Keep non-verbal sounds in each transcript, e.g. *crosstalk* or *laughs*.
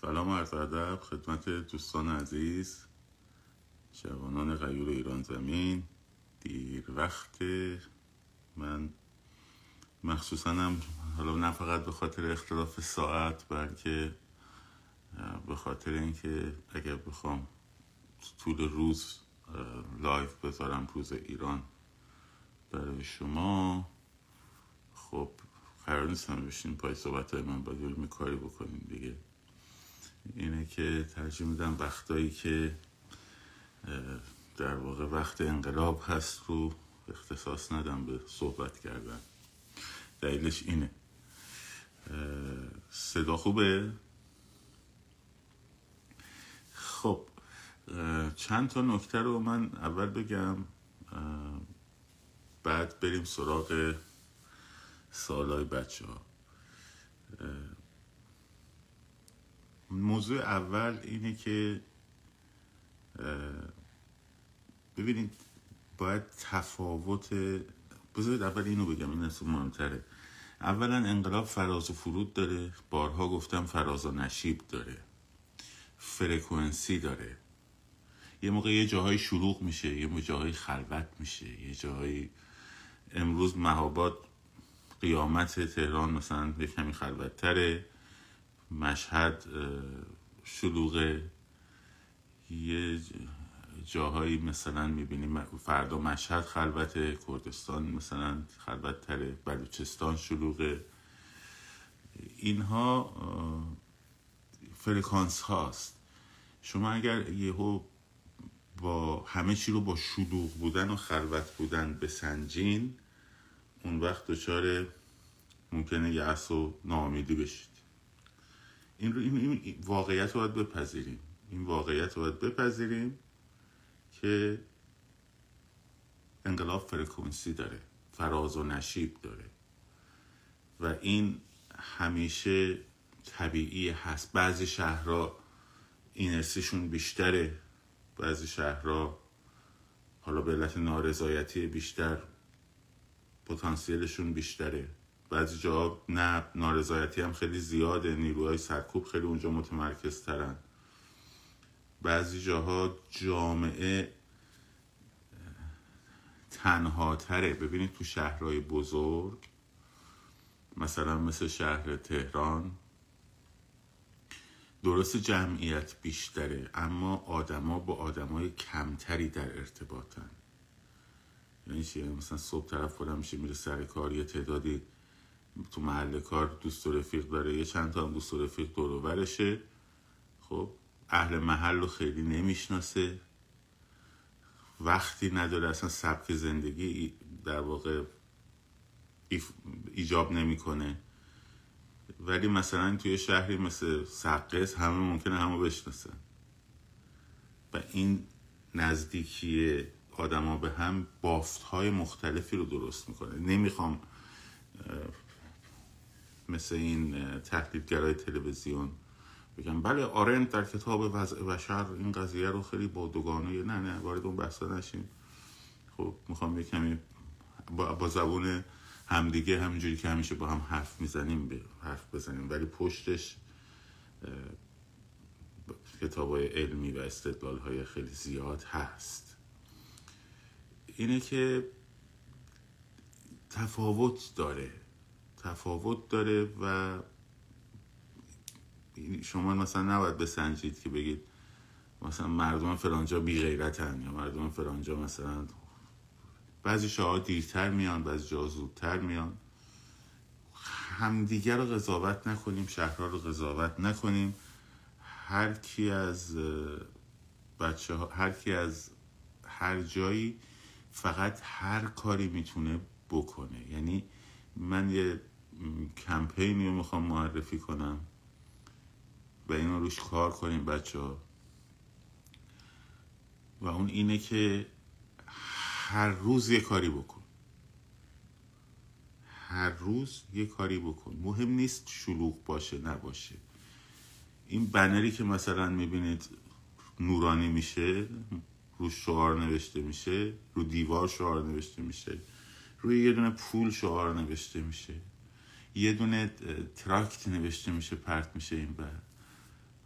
سلام و عرض ادب خدمت دوستان عزیز جوانان غیور ایران زمین. دیر وقت من مخصوصا هم حالا نه فقط به خاطر اختلاف ساعت بلکه به خاطر اینکه اگر بخوام طول روز live بذارم روز ایران برای شما خب قرار نیست هم بشین پای صحبت های من علمی کاری بکنیم دیگه. اینه که ترجیح میدم وقتایی که در واقع وقت انقلاب هست رو اختصاص ندم به صحبت کردن. دلیلش اینه. صدا خوبه؟ خب چند تا نکته رو من اول بگم بعد بریم سراغ سالای بچه ها موضوع اول اینه که ببینید باید تفاوت بذارید اول اینو بگم این اصلا مهمتره. اولا انقلاب فراز و فرود داره بارها گفتم فراز و نشیب داره فرکونسی داره. یه موقع یه جاهای شلوغ میشه یه جاهای خلوت میشه یه جاهای امروز مهابات قیامت تهران مثلا یه کمی خلوتتره. مشهد شلوغه یه جاهایی مثلا می‌بینیم فردا مشهد خلوت کردستان مثلا خلوت تره بلوچستان شلوغه. اینها فرکانس هاست. شما اگر یهو با همه چی رو با شلوغ بودن و خلوت بودن بسنجین اون وقت دچار ممکنه یأس و ناامیدی بشید. این رو این, واقعیت رو باید بپذیریم. این واقعیت رو باید بپذیریم که انقلاب فرکونسی داره. فراز و نشیب داره. و این همیشه طبیعی هست. بعضی شهرها اینرسیشون بیشتره. بعضی شهرها حالا به علت نارضایتی بیشتر پتانسیلشون بیشتره. بعضی جا نه نارضایتی هم خیلی زیاده نیروهای سرکوب خیلی اونجا متمرکز ترن بعضی جاها جامعه تنها تره ببینید تو شهرهای بزرگ مثلا مثل شهر تهران درست جمعیت بیشتره اما آدما با آدمای کمتری در ارتباطن. یعنی چیه مثلا صبح طرف خودم میشه میره سر کار یه تعدادی تو محل کار دوست و رفیق داره یه چند تا هم دوست و رفیق دور خب اهل محل رو خیلی نمی‌شناسه. وقتی نداره اصلا سبک زندگی در واقع ایجاب نمی‌کنه. ولی مثلا توی شهری مثل سقس همه ممکنه همه بشناسن. و این نزدیکی آدما به هم بافت های مختلفی رو درست می‌کنه. نمی‌خوام مثل این تحلیلگرای تلویزیون. بگم بله آرنت در کتاب وضع بشر این قضیه رو خیلی با دوگانه نه نه وارد اون بحثا نشیم. خب می‌خوام یه کمی با, با زبون همدیگه همینجوری که همیشه با هم حرف می‌زنیم حرف بزنیم. ولی پشتش کتاب های علمی و استدلال های خیلی زیاد هست. اینه که تفاوت داره. تفاوت داره و شما مثلا نباید بسنجید که بگید مثلا مردم فرانجا بی غیرتن یا مردم فرانجا مثلا بعضی شاها دیرتر میان بعضی جاها زودتر میان. همدیگر رو قضاوت نکنیم شهرها رو قضاوت نکنیم. هر کی از بچه ها هر کی از هر جایی فقط هر کاری می‌تونه بکنه. یعنی من یه کمپینی رو می‌خوام معرفی کنم و این روش کار کنیم بچه ها و اون اینه که هر روز یه کاری بکن. هر روز یه کاری بکن. مهم نیست شلوغ باشه نباشه. این بنری که مثلا می‌بینید نورانی میشه رو شعار نوشته میشه رو دیوار شعار نوشته میشه روی یه دونه پول شعار نوشته میشه. یه دونه تراکت نوشته میشه پرت میشه این بعد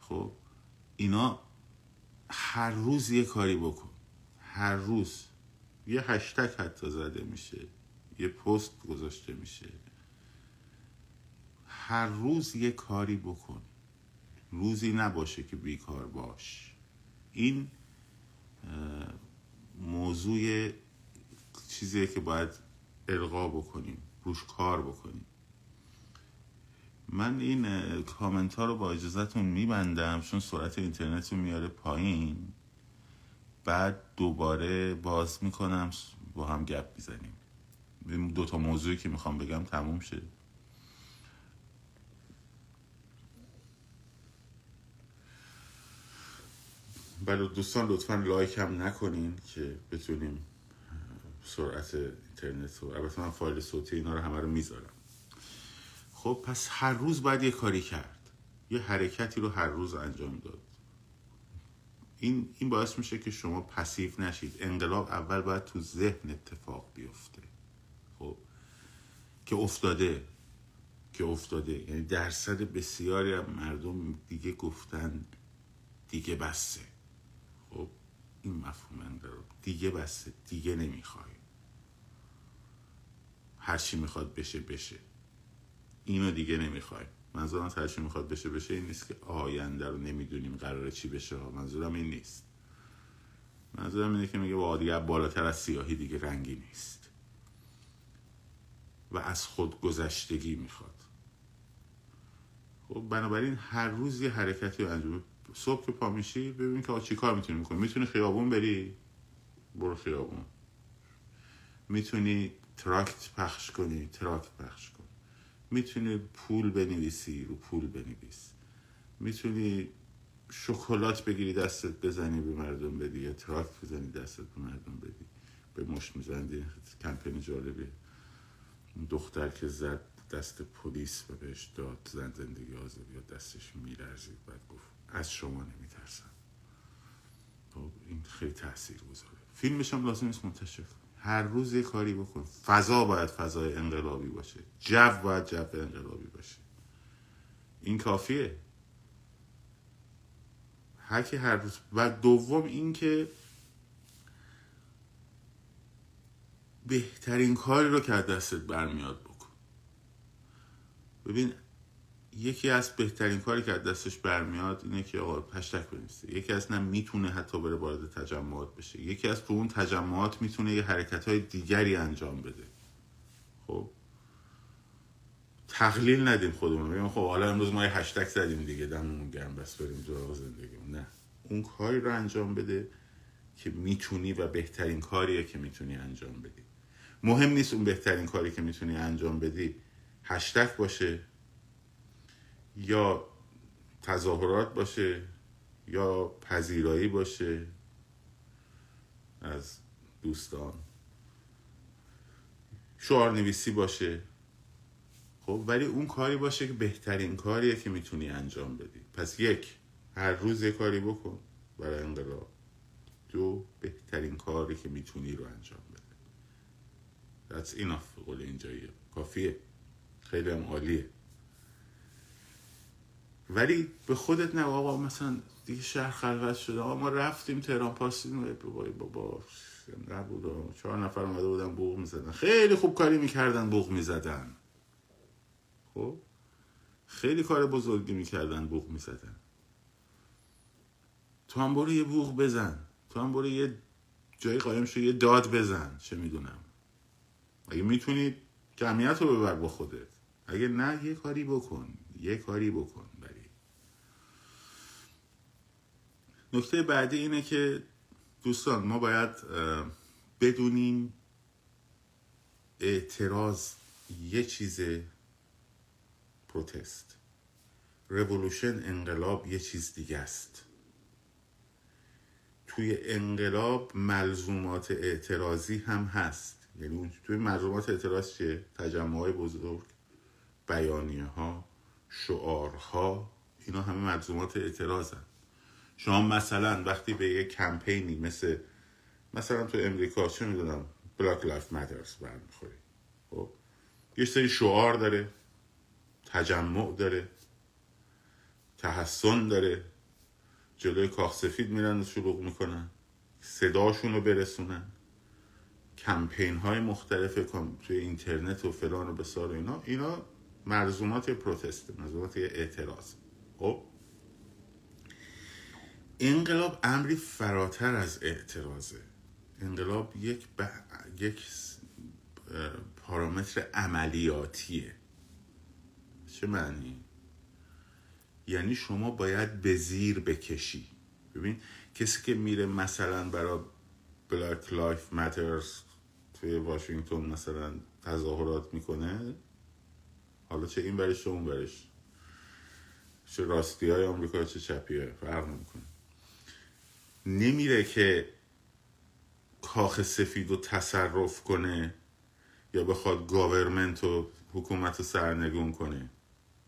خب اینا هر روز یه کاری بکن. هر روز. یه هشتگ حتی زده میشه. یه پست گذاشته میشه. هر روز یه کاری بکن. روزی نباشه که بیکار باش. این موضوع چیزیه که باید القا بکنیم. روش کار بکنیم. من این کامنت ها رو با اجازتون میبندم چون سرعت اینترنت رو میاره پایین. بعد دوباره باز می‌کنم با هم گپ می‌زنیم. دو تا موضوعی که می‌خوام بگم تموم شد بله دوستان لطفا لایک هم نکنین که بتونیم سرعت اینترنت رو البته من فایل صوتی اینا رو همه رو می‌ذارم. خب پس هر روز باید یه کاری کرد. یه حرکتی رو هر روز انجام داد. این, این باعث میشه که شما پسیو نشید. انقلاب اول باید تو ذهن اتفاق بیفته. خب که افتاده. که افتاده. یعنی درصد بسیاری از مردم دیگه گفتن دیگه بسته خب این مفهوم انقلاب. دیگه بسته دیگه نمی‌خوای. هر چی می‌خواد بشه بشه. اینو دیگه نمی‌خوای. منظورم هر چی می‌خواد بشه بشه این نیست که آینده رو نمی‌دونیم قراره چی بشه. منظورم این نیست. منظورم اینه که میگه با دیگه بالاتر از سیاهی دیگه رنگی نیست. و از خود گذشتگی می‌خواد. خب بنابراین هر روز یه حرکتی رو انجام صبح که پا میشی ببین که چی کار می‌تونی می‌کنی می‌تونی خیابون بری؟ برو خیابون. می‌تونی تراکت پخش کنی؟ تراکت پخش می‌تونی پول بنویسی رو پول بنویس. می‌تونی شکلات بگیری دستت بزنی به مردم بدی یا تراکت بزنی دستت به مردم بدی. به مشت میزندی کمپین جالبی. دختر که زد دست پلیس و بهش داد زن زندگی آزادی یا دستش میلرزید. بعد گفت از شما نمیترسم. خب این خیلی تاثیر گذاره فیلمش هم لازم نیست منتشر هر روز یه کاری بکن. فضا باید فضای انقلابی باشه. جو باید جو انقلابی باشه. این کافیه. هرکی هر روز. و دوم اینکه بهترین کاری رو که از دستت برمیاد بکن. ببین یکی از بهترین کاری که از دستش برمیاد اینه که آقا هشتک بنویسه. یکی از نه می‌تونه حتی بره وارد تجمعات بشه. یکی از تو اون تجمعات می‌تونه یه حرکت های دیگری انجام بده. خب؟ تقلیل ندیم خودمون. بگیم خب حالا امروز ما یه هشتک زدیم دیگه دممون گرم بس بریم دور زندگی نه. اون کاری رو انجام بده که می‌تونی و بهترین کاریه که می‌تونی انجام بدی. مهم نیست اون بهترین کاری که می‌تونی انجام بدی هشتک باشه یا تظاهرات باشه یا پذیرایی باشه از دوستان. شعار نویسی باشه. خب ولی اون کاری باشه که بهترین کاریه که می‌تونی انجام بدی. پس یک هر روز یه کاری بکن برای انقلاب. دو بهترین کاری که می‌تونی رو انجام بده. That's enough. قول اینجاییه. کافیه. خیلی هم عالیه. ولی به خودت نه آقا مثلا دیگه شهر خلوت شده. آقا ما رفتیم تهران پاسیم. بابا بابا نبود. چهار نفر اومده بودن بوغ می‌زدن. خیلی خوب کاری می‌کردن بوغ می‌زدن. خب؟ خیلی کار بزرگی می‌کردن بوغ می‌زدن. تو هم برو یه بوغ بزن. تو هم برو یه جایی قایم شو یه داد بزن. چه می‌دونم. اگه می‌تونی جمعیت رو ببر با خودت. اگه نه یه کاری بکن. یه کاری بکن. نکته بعدی اینه که دوستان ما باید بدونیم اعتراض یه چیز پروتست رولوشن انقلاب یه چیز دیگه است توی انقلاب ملزومات اعتراضی هم هست یعنی توی ملزومات اعتراض چیه؟ تجمع های بزرگ بیانیه ها شعارها اینا همه ملزومات اعتراض هم. شما مثلا وقتی به یه کمپینی مثل مثلا تو امریکا چه می‌دونم Black Lives Matter برمیخوری. خب یه سری شعار داره تجمع داره تحسن داره جلوی کاخ سفید میرن و شلوغ می‌کنن صداشون رو برسونن کمپین های مختلف توی اینترنت و فلان و بیسار اینا. اینا ملزومات protest ملزومات اعتراض. خب انقلاب امری فراتر از اعتراضه. انقلاب یک, ب... یک پارامتر عملیاتیه. چه معنی؟ یعنی شما باید به زیر بکشی. ببین کسی که میره مثلا برای Black Lives Matter توی واشنگتن مثلا تظاهرات می‌کنه حالا چه این برش چه اون برش چه راستی های آمریکا چه چپی های فرق نمی‌کنه. نمیره که کاخ سفید رو تصرف کنه یا بخواد گاورمنت و حکومت رو سرنگون کنه.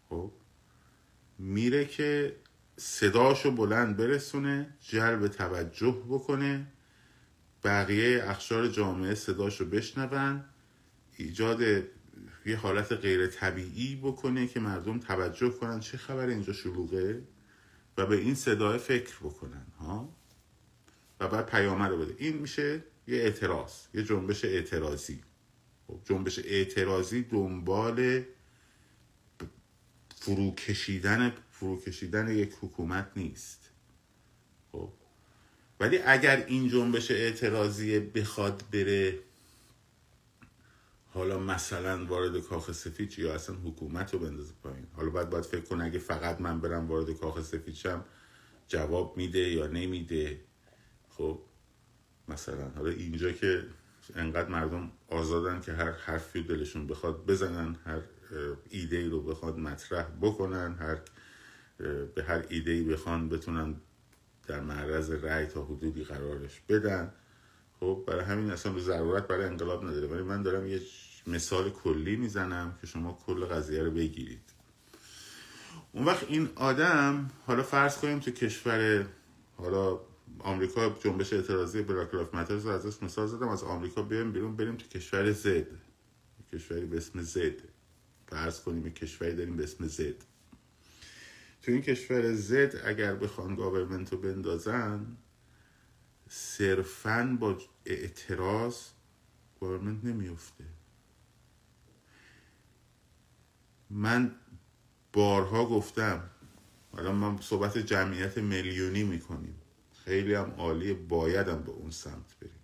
خب؟ میره که صداشو بلند برسونه جلب توجه بکنه بقیه اخشار جامعه صداشو بشنون ایجاد یه حالت غیر طبیعی بکنه که مردم توجه کنن چه خبر اینجا شلوغه و به این صدای فکر بکنن ها؟ و بعد پیامه رو بده. این میشه یه اعتراض یه جنبش اعتراضی. خب، جنبش اعتراضی دنبال فرو کشیدن فرو کشیدن یک حکومت نیست. خب ولی اگر این جنبش اعتراضی بخواد بره حالا مثلا وارد کاخ سفید یا اصلا حکومت رو بندازه پایین. حالا باید باید فکر کنه اگه فقط من برم وارد کاخ سفید شم جواب میده یا نمیده. خب مثلا حالا اینجا که انقدر مردم آزادن که هر حرفی دلشون بخواد بزنن هر ایده ای رو بخواد مطرح بکنن هر به هر ایده ای بخوان بتونن در معرض رأی تا حدودی قرارش بدن. خب برای همین اصلا به ضرورت برای انقلاب نداره. ولی من دارم یه مثال کلی می‌زنم که شما کل قضیه رو بگیرید. اون وقت این آدم حالا فرض کنیم تو کشور حالا آمریکا جنبش اعتراضی Black Lives Matter رو ازش مثال زدم. از آمریکا بریم بیرون بریم تو کشور زد کشوری به اسم زد فرض کنیم کشوری داریم به اسم زد تو این کشور زد اگر بخوان government رو بندازن صرفا با اعتراض گاورمنت نمیفته من بارها گفتم حالا ما صحبت جمعیت میلیونی می‌کنیم. خیلی هم عالیه بایدم به اون سمت بریم.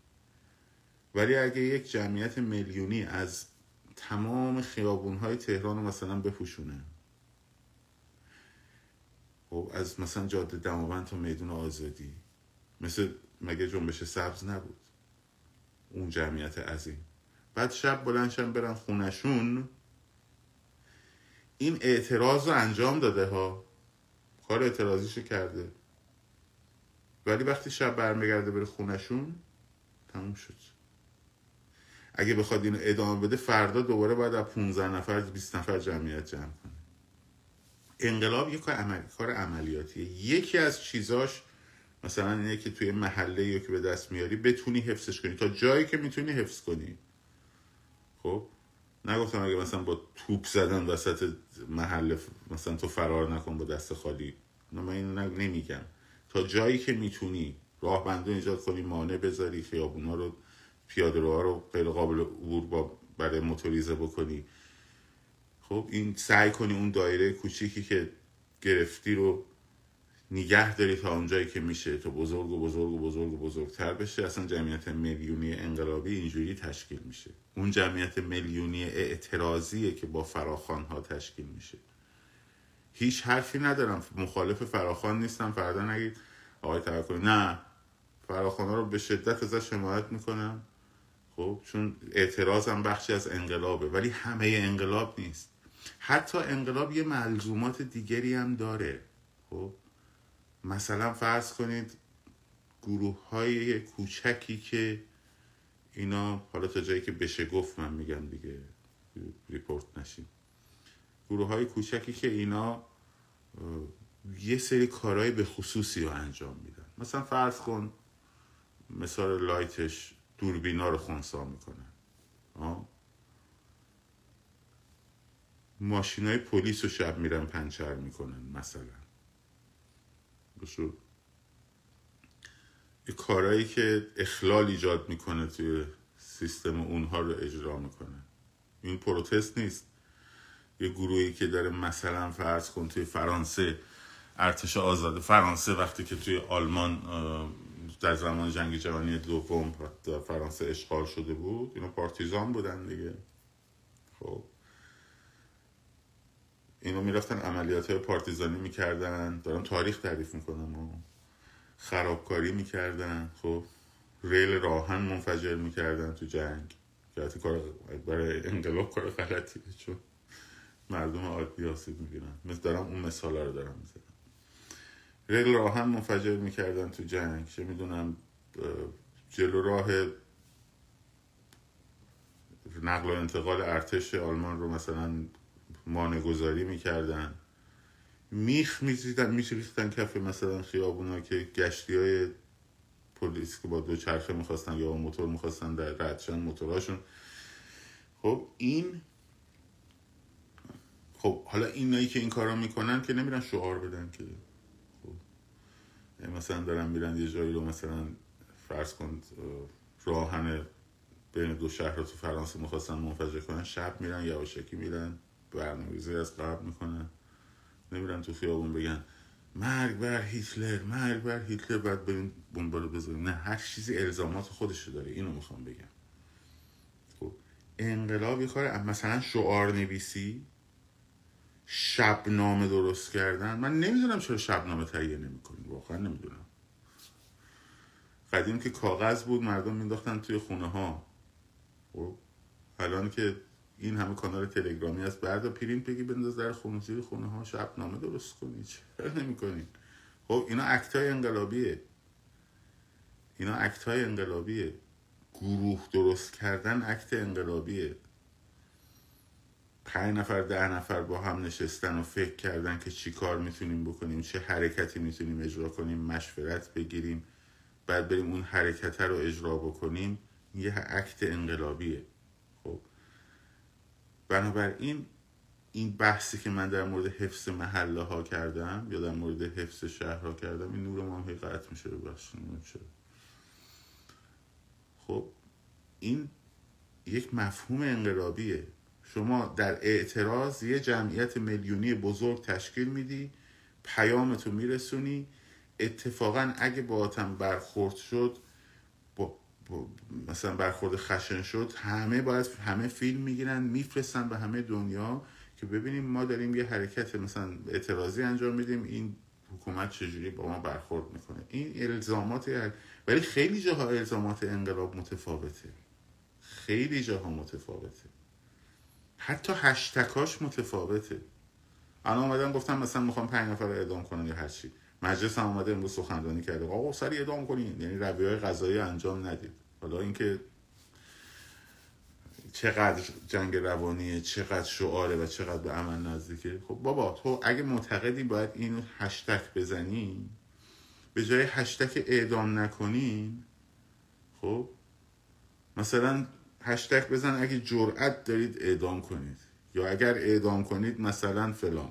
ولی اگه یک جمعیت میلیونی از تمام خیابون های تهران رو مثلا بپوشونه خب از مثلا جاده دماوند تا میدون آزادی مثل مگه جنبش سبز نبود؟ اون جمعیت عظیم. بعد شب بلندشن برن خونشون این اعتراض رو انجام داده ها. کار اعتراضیشو کرده. ولی وقتی شب برمیگرده بره خونشون تموم شد. اگه بخواد اینو ادامه بده فردا دوباره باید از 15 نفر 20 نفر جمعیت جمع کنه. انقلاب یک کار, عملی، کار عملیاتیه. یکی از چیزاش مثلا اینه که توی محله یا که به دست میاری بتونی حفظش کنی. تا جایی که می‌تونی حفظ کنی. خب؟ نگفتم اگه مثلا با توپ زدن وسط محله مثلا تو فرار نکن با دست خالی. من اینو نمیگم. تا جایی که می‌تونی راه بندون ایجاد کنی مانع بذاری خیابونا رو پیاده روها رو غیر قابل عبور با برای موتوریزه بکنی. خب این سعی کنی اون دایره کوچیکی که گرفتی رو نگه داری تا اونجایی که میشه تا بزرگ و بزرگ و بزرگ و بزرگتر بشه. اصلا جمعیت میلیونی انقلابی اینجوری تشکیل میشه. اون جمعیت میلیونی اعتراضیه که با فراخان ها تشکیل میشه. هیچ حرفی ندارم. مخالف فراخان نیستم. فردا نگید آقای توکلی. نه. فراخان رو به شدت ازش حمایت می‌کنم. خب چون اعتراضم بخشی از انقلابه. ولی همه انقلاب نیست. حتی انقلاب یه ملزومات دیگری هم داره. خب مثلا فرض کنید گروه های کوچکی که اینا حالا تا جایی که بشه گفت من میگم دیگه. ریپورت نشیم. گروه های کوچکی که اینا یه سری کارهای به خصوصی رو انجام میدن. مثلا فرض کن مثال light ش دوربینا رو خونسا می‌کنن. ماشین های پلیس رو شب میرن پنچر می‌کنن مثلا. بسو کارهایی که اخلال ایجاد می‌کنه توی سیستم اونها رو اجرا می‌کنه. این protest نیست. یه گروهی که داره مثلا فرض کن توی فرانسه ارتش آزاد فرانسه وقتی که توی آلمان در زمان جنگ جهانی دوم فرانسه اشغال شده بود اینا پارتیزان بودن دیگه. خب. اینو می‌رفتن عملیات های پارتیزانی می‌کردن دارم تاریخ تعریف می‌کنم و خرابکاری می‌کردن. خب. ریل راهن منفجر می‌کردن تو جنگ. که کار برای انقلاب کار غلطیه چون مردم عادی آسیب می‌بینن مثل دارم اون مثال رو دارم می‌زنم ریل راهن منفجر می‌کردن تو جنگ. چه می‌دونم جلو راه نقل و انتقال ارتش آلمان رو مثلا مانگذاری می‌کردن. میخ میریختن میریختن کف مثلا خیابونا که گشتی های پلیس که با دو چرخه می‌خواستن یا موتور می‌خواستن در ردشن موتوراشون خب این خب حالا اینایی که این کارا می‌کنن که نمیرن شعار بدن که خب مثلا دارن میرن یه جایی رو مثلا فرض کن راهن بین دو شهر رو تو فرانسه می‌خواستن منفجر کنن شب میرن یواشکی میرن برنامه‌ریزی از قبل می‌کنن نمیرن تو خیابون بگن مرگ بر هیتلر مرگ بر هیتلر بعد بریم بمبارو بزنیم. نه هر چیزی الزامات خودش داره اینو می‌خوام بگم. خب انقلاب کار مثلا شعار نویسی شبنامه درست کردن. من نمی‌دونم چرا شبنامه تهیه نمی‌کنیم واقعا نمی‌دونم. قدیم که کاغذ بود مردم مینداختن توی خونه ها خب الان که این همه کانال تلگرامی هست بعد پرینت بگی بنداز در خونه زیر خونه ها شبنامه درست کنی. چرا نمی کنی خب اینا اکت های انقلابیه. اینا اکت های انقلابیه. گروه درست کردن اکت انقلابیه. پنج نفر ده نفر با هم نشستن و فکر کردن که چی کار می‌تونیم بکنیم چه حرکتی می‌تونیم اجرا کنیم مشورت بگیریم بعد بریم اون حرکت رو اجرا بکنیم. یه اکت انقلابیه. خب. بنابراین این بحثی که من در مورد حفظ محله ها کردم یا در مورد حفظ شهرها کردم این نور ما هم قطع میشه چرا خب. این یک مفهوم انقلابیه. شما در اعتراض یه جمعیت میلیونی بزرگ تشکیل میدی پیامتو میرسونی. اتفاقا اگه با آتم برخورد شد با, مثلا برخورد خشن شد همه باید همه فیلم می‌گیرن میفرستن به همه دنیا که ببینیم ما داریم یه حرکت مثلا اعتراضی انجام میدیم این حکومت چجوری با ما برخورد می‌کنه. این الزامات ولی خیلی جاها الزامات انقلاب متفاوته. خیلی جاها متفاوته. حتی هشتکاش متفاوته. الان اومدن گفتم مثلا می‌خوام پنج نفر رو اعدام کنن یا هرچی مجلس هم اومده امروز سخنرانی کرده. آقا سری اعدام کنین. یعنی رویه های قضایی انجام ندید. حالا اینکه چقدر جنگ روانیه چقدر شعاره و چقدر به عمل نزدیکه. خب بابا تو اگه معتقدی باید اینو هشتک بزنی به جای هشتک اعدام نکنین خب مثلا هشتک بزن اگه جرأت دارید اعدام کنید. یا اگر اعدام کنید مثلا فلان.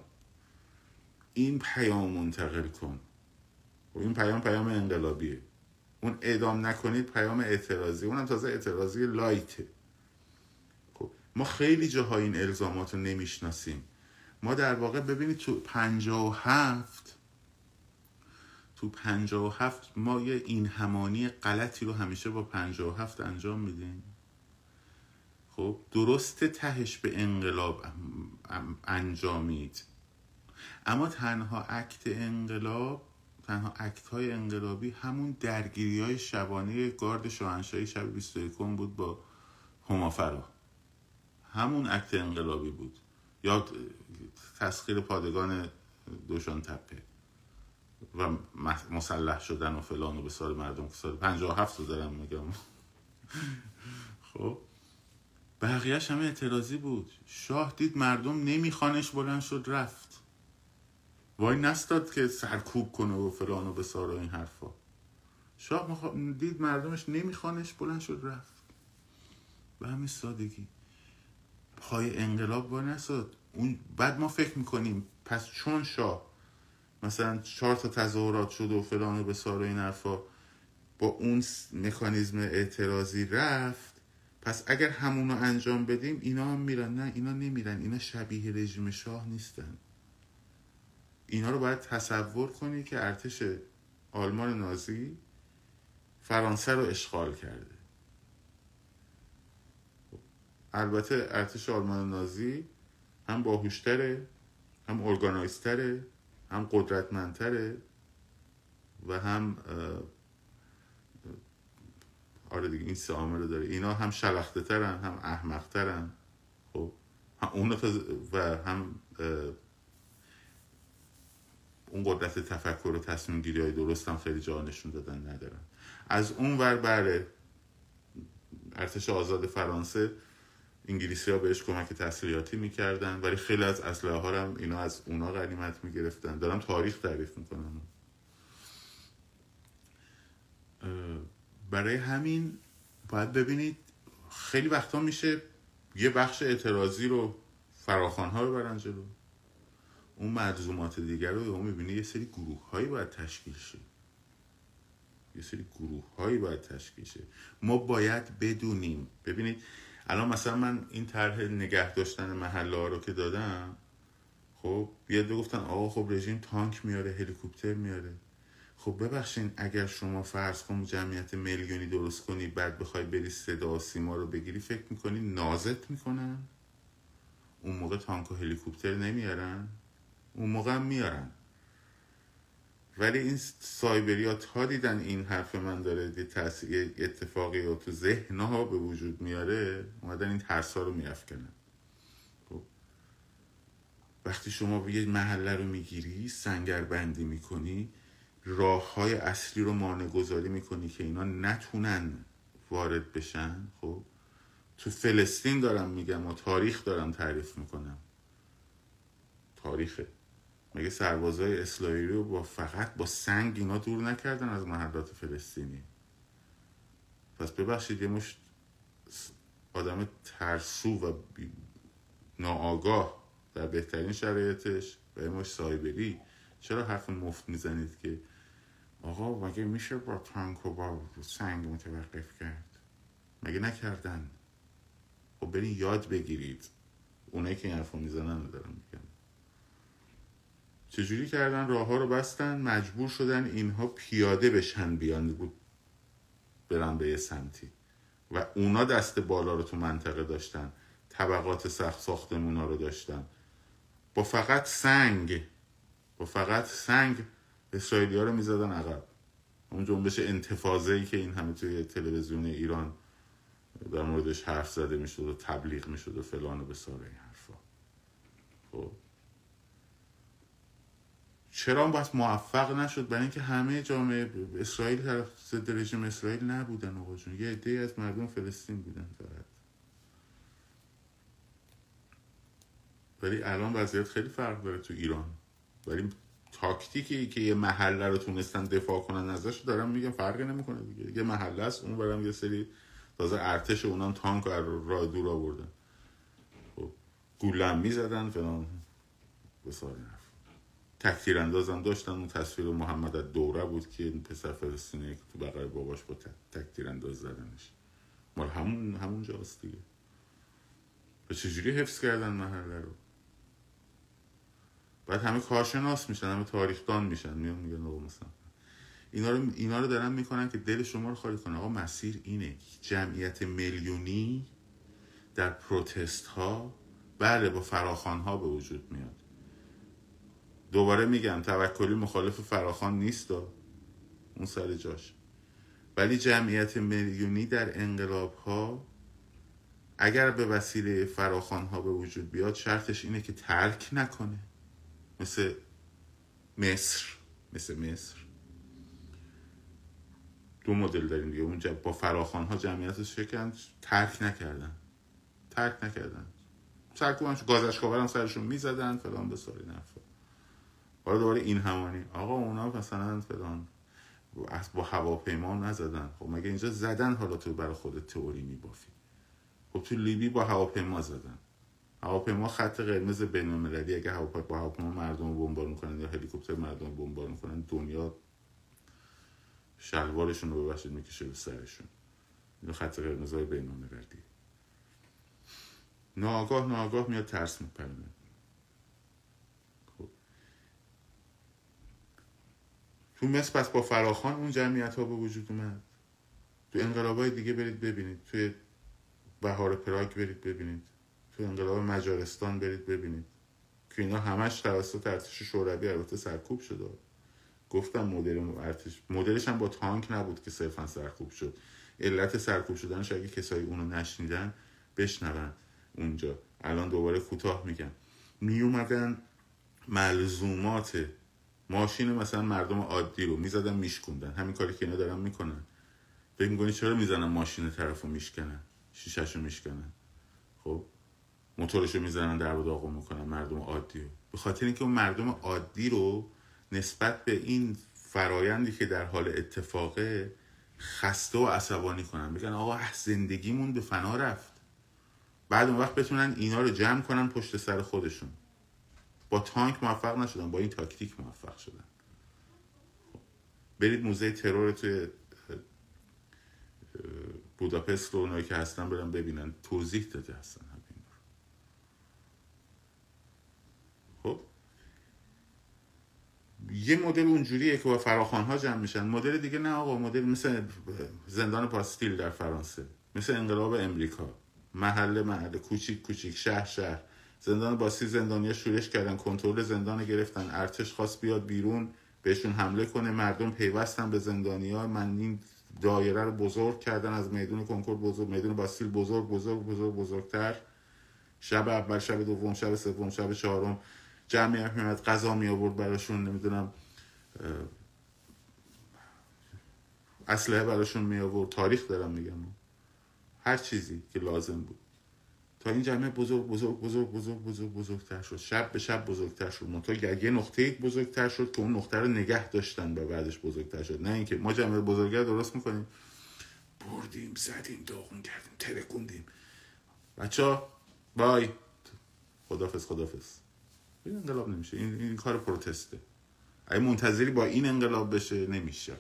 این پیام منتقل کن. و خب این پیام پیام انقلابیه. اون اعدام نکنید پیام اعتراضی. اونم تازه اعتراضی لایته. خب ما خیلی جاها این الزامات رو نمی‌شناسیم. ما در واقع ببینید تو پنجا و هفت تو پنجا و هفت ما یه این همانی غلطی رو همیشه با پنجا و هفت انجام میدیم. خب درست تهش به انقلاب انجامید. اما تنها اکت انقلاب تنها اکت های انقلابی همون درگیری های شبانه گارد شاهنشاهی شب 21 بود با همافرا. همون اکت انقلابی بود. یا تسخیر پادگان دوشان تپه و مسلح شدن و فلان و به سال مردم که سال 57 رو دارم میگم. *laughs* خب؟ بقیهش همه اعتراضی بود. شاه دید مردم نمیخوانش بلند شد رفت. وای نستاد که سرکوب کنه و فلان و بسار و این حرفا. شاه دید مردمش نمیخوانش بلند شد رفت. به همین سادگی. پای انقلاب وای نستاد. اون بعد ما فکر می‌کنیم پس چون شاه مثلا چهار تا تظاهرات شد و فلان و بسار و این حرفا با اون مکانیزم اعتراضی رفت پس اگر همونو انجام بدیم اینا هم میرن. نه اینا نمیرن. اینا شبیه رژیم شاه نیستن. اینا رو باید تصور کنی که ارتش آلمان نازی فرانسه رو اشغال کرده. البته ارتش آلمان نازی هم باهوشتره هم ارگانایزتره هم قدرتمندتره و هم آره دیگه این سه عامل داره. اینا هم شلخته ترن هم احمق ترن. خب. اون و هم اون قدرت تفکر و تصمیم گیری های درست هم خیلی جا نشون دادن ندارن. از اون ور بره ارتش آزاد فرانسه انگلیسی ها بهش کمک تسلیحاتی می‌کردن ولی خیلی از اسلحه ها هم اینا از اونا غنیمت می‌گرفتن. دارم تاریخ تعریف می‌کنم. برای همین باید ببینید خیلی وقتا میشه یه بخش اعتراضی رو فراخان ها ببرن جلو. اون مجزومات دیگر رو اون می‌بینی یه سری گروه هایی باید تشکیل شه. یه سری گروه هایی باید تشکیل شه. ما باید بدونیم. ببینید الان مثلا من این طرح نگه داشتن محله ها رو که دادم خب بیاد گفتن آقا خب رژیم تانک میاره هلیکوپتر میاره. خب ببخشین اگر شما فرض کن جمعیت میلیونی درست کنی بعد بخوای بری صدا سیما رو بگیری فکر می‌کنی نازت می‌کنن؟ اون موقع تانک و هلیکوپتر نمیارن؟ اون موقع هم میارن. ولی این سایبری ها دیدن این حرف من داره یه اتفاقی رو تو ذهن ها به وجود میاره اومدن این ترس ها رو میافکنن. خب. وقتی شما به یه محله رو می‌گیری سنگر بندی می‌کنی راه های اصلی رو مانع گذاری می‌کنی که اینا نتونن وارد بشن؟ خب. تو فلسطین دارم میگم و تاریخ دارم تعریف می‌کنم. تاریخه. مگه سربازای اسرائیلی رو با فقط با سنگ اینا دور نکردن از محلات فلسطینی؟ پس ببخشید یه مش آدم ترسو و ناآگاه در بهترین شرایطش و یه مش سایبری. چرا حرف مفت می‌زنید که آقا مگه میشه با تانک و با سنگ متوقف کرد؟ مگه نکردن؟ خب برین یاد بگیرید. اونایی که این حرف می‌زنن دارم میگم. چجوری کردن؟ راه ها رو بستن مجبور شدن اینها پیاده بشن بیان بود برن به یه سمتی. و اونا دست بالا رو تو منطقه داشتن. طبقات سخت ساختمون رو داشتن. با فقط سنگ با فقط سنگ اسرائیلی ها رو می‌زدن عقب. اون جنبش انتفاضه ای که این همه توی تلویزیون ایران در موردش حرف زده می‌شد و تبلیغ می‌شد و فلان و بساره این حرفا. خب. چرا بس موفق نشد؟ برای اینکه همه جامعه اسرائیل طرف ضد رژیم اسرائیل نبودن آقا جون. یه عده از مردم فلسطین بودن فقط. ولی الان وضعیت خیلی فرق داره تو ایران. ولی تاکتیکی که یه محله رو تونستن دفاع کنن ازش دارم میگم فرقی نمی‌کنه دیگه. یه محله است اون برم یه سری تازه ارتش اونام تانک رو راه دور آوردن. خب گولم می‌زدن فلان. بسار تک اندازم داشتن اون تصویر محمد دوره بود که این پسر فلسطینی که تو بغل باباش با تک انداز زدنش. مال همون همون جاست دیگه چجوری حفظ کردن محله رو؟ بعد همه کارشناس میشن همه تاریخدان میشن. میان میگن آقا مثلا اینا رو اینا رو دارن می‌کنن که دل شما رو خالی کنن آقا مسیر اینه. جمعیت میلیونی در پروتست ها بله با فراخان ها به وجود میاد. دوباره میگم توکلی مخالف فراخان نیست اون سر جاش. ولی جمعیت میلیونی در انقلاب ها اگر به وسیله فراخان ها به وجود بیاد شرطش اینه که ترک نکنه. مثل مصر مثل مصر. دو مدل داریم دیگه. اونجا با فراخان ها جمعیت شکن ترک نکردن. ترک نکردن. سرکوبم گازش هم سرشون می‌زدن. فلان به ساری نفر حالا دوباره این همانی. آقا اونا مثلا فلان با هواپیما نزدن. خب مگه اینجا زدن حالا تو برای خود تئوری میبافی؟ خب تو لیبی با هواپیما زدن. هواپیما خط قرمز بین المللی اگه هواپیما با هواپیما مردم رو بمبارون کنن یا هلیکوپتر مردم رو بمبارون کنن دنیا شلوارشون رو ببخشید می‌کشه به سرشون. اینو خط قرمزای بینالمللی. ناگاه ناگاه میاد ترس میپرونه خب. تو مصر پس با فراخان اون جمعیت ها به وجود اومد. تو انقلاب های دیگه برید ببینید. توی بهار پراگ برید ببینید. انقلاب مجارستان برید ببینید. که اینا همش توسط ارتش شوروی البته سرکوب شده. گفتم مدل ارتش مدلش هم با تانک نبود که صرفا سرکوب شد. علت سرکوب شدنش اگه کسایی اونو نشنیدن بشنون اونجا. الان دوباره کوتاه میگم. می اومدن ملزومات ماشین مثلا مردم عادی رو می‌زدن میشکوندن. همین کاری که اینا دارن می‌کنن. فکر می‌کنی چرا می‌زنن ماشین طرف رو میشکنن؟ شیشش رو میشکنن. خب؟ موتورش رو می‌زنن در و داغو می‌کنن مردم عادی رو. به خاطر اینکه اون مردم عادی رو نسبت به این فرایندی که در حال اتفاقه خسته و عصبانی کنن. بگن آقا زندگیمون به فنا رفت. بعد اون وقت بتونن اینا رو جمع کنن پشت سر خودشون. با تانک موفق نشدن با این تاکتیک موفق شدن. برید موزه ترور توی بوداپست رو اونایی که هستن برن ببینن. توضیح داده هستن خب یه مدل اونجوریه که با فراخان ها جمع میشن. مدل دیگه نه آقا مدل مثل زندان پاستیل در فرانسه مثل انقلاب امریکا. محله محله کوچیک کوچیک شهر شهر. زندان باستیل زندانیا شورش کردن کنترل زندان گرفتن. ارتش خواست بیاد بیرون بهشون حمله کنه. مردم پیوستن به زندانیا من این دایره رو بزرگ کردن از میدون کنکور بزرگ میدون باستیل بزرگ بزرگ بزرگ بزرگتر. شب اول شب دوم شب سوم شب چهارم. جمعیت میاد غذا می آورد براشون نمی‌دونم اسلحه براشون می آورد. تاریخ دارم میگم. هر چیزی که لازم بود. تا این جمعه بزرگ بزرگ بزرگ بزرگ بزرگ بزرگتر شد. شب به شب بزرگتر شد. منتها یه نقطه بزرگتر شد که اون نقطه رو نگه داشتن و بعدش بزرگتر شد. نه اینکه ما جمعه بزرگتر درست می‌کنیم. بردیم زدیم داغون کردیم ترکوندیم. بچه بای. خدافز خدافز این انقلاب نمیشه. این, این کار پروتسته. اگه منتظری با این انقلاب بشه نمیشه.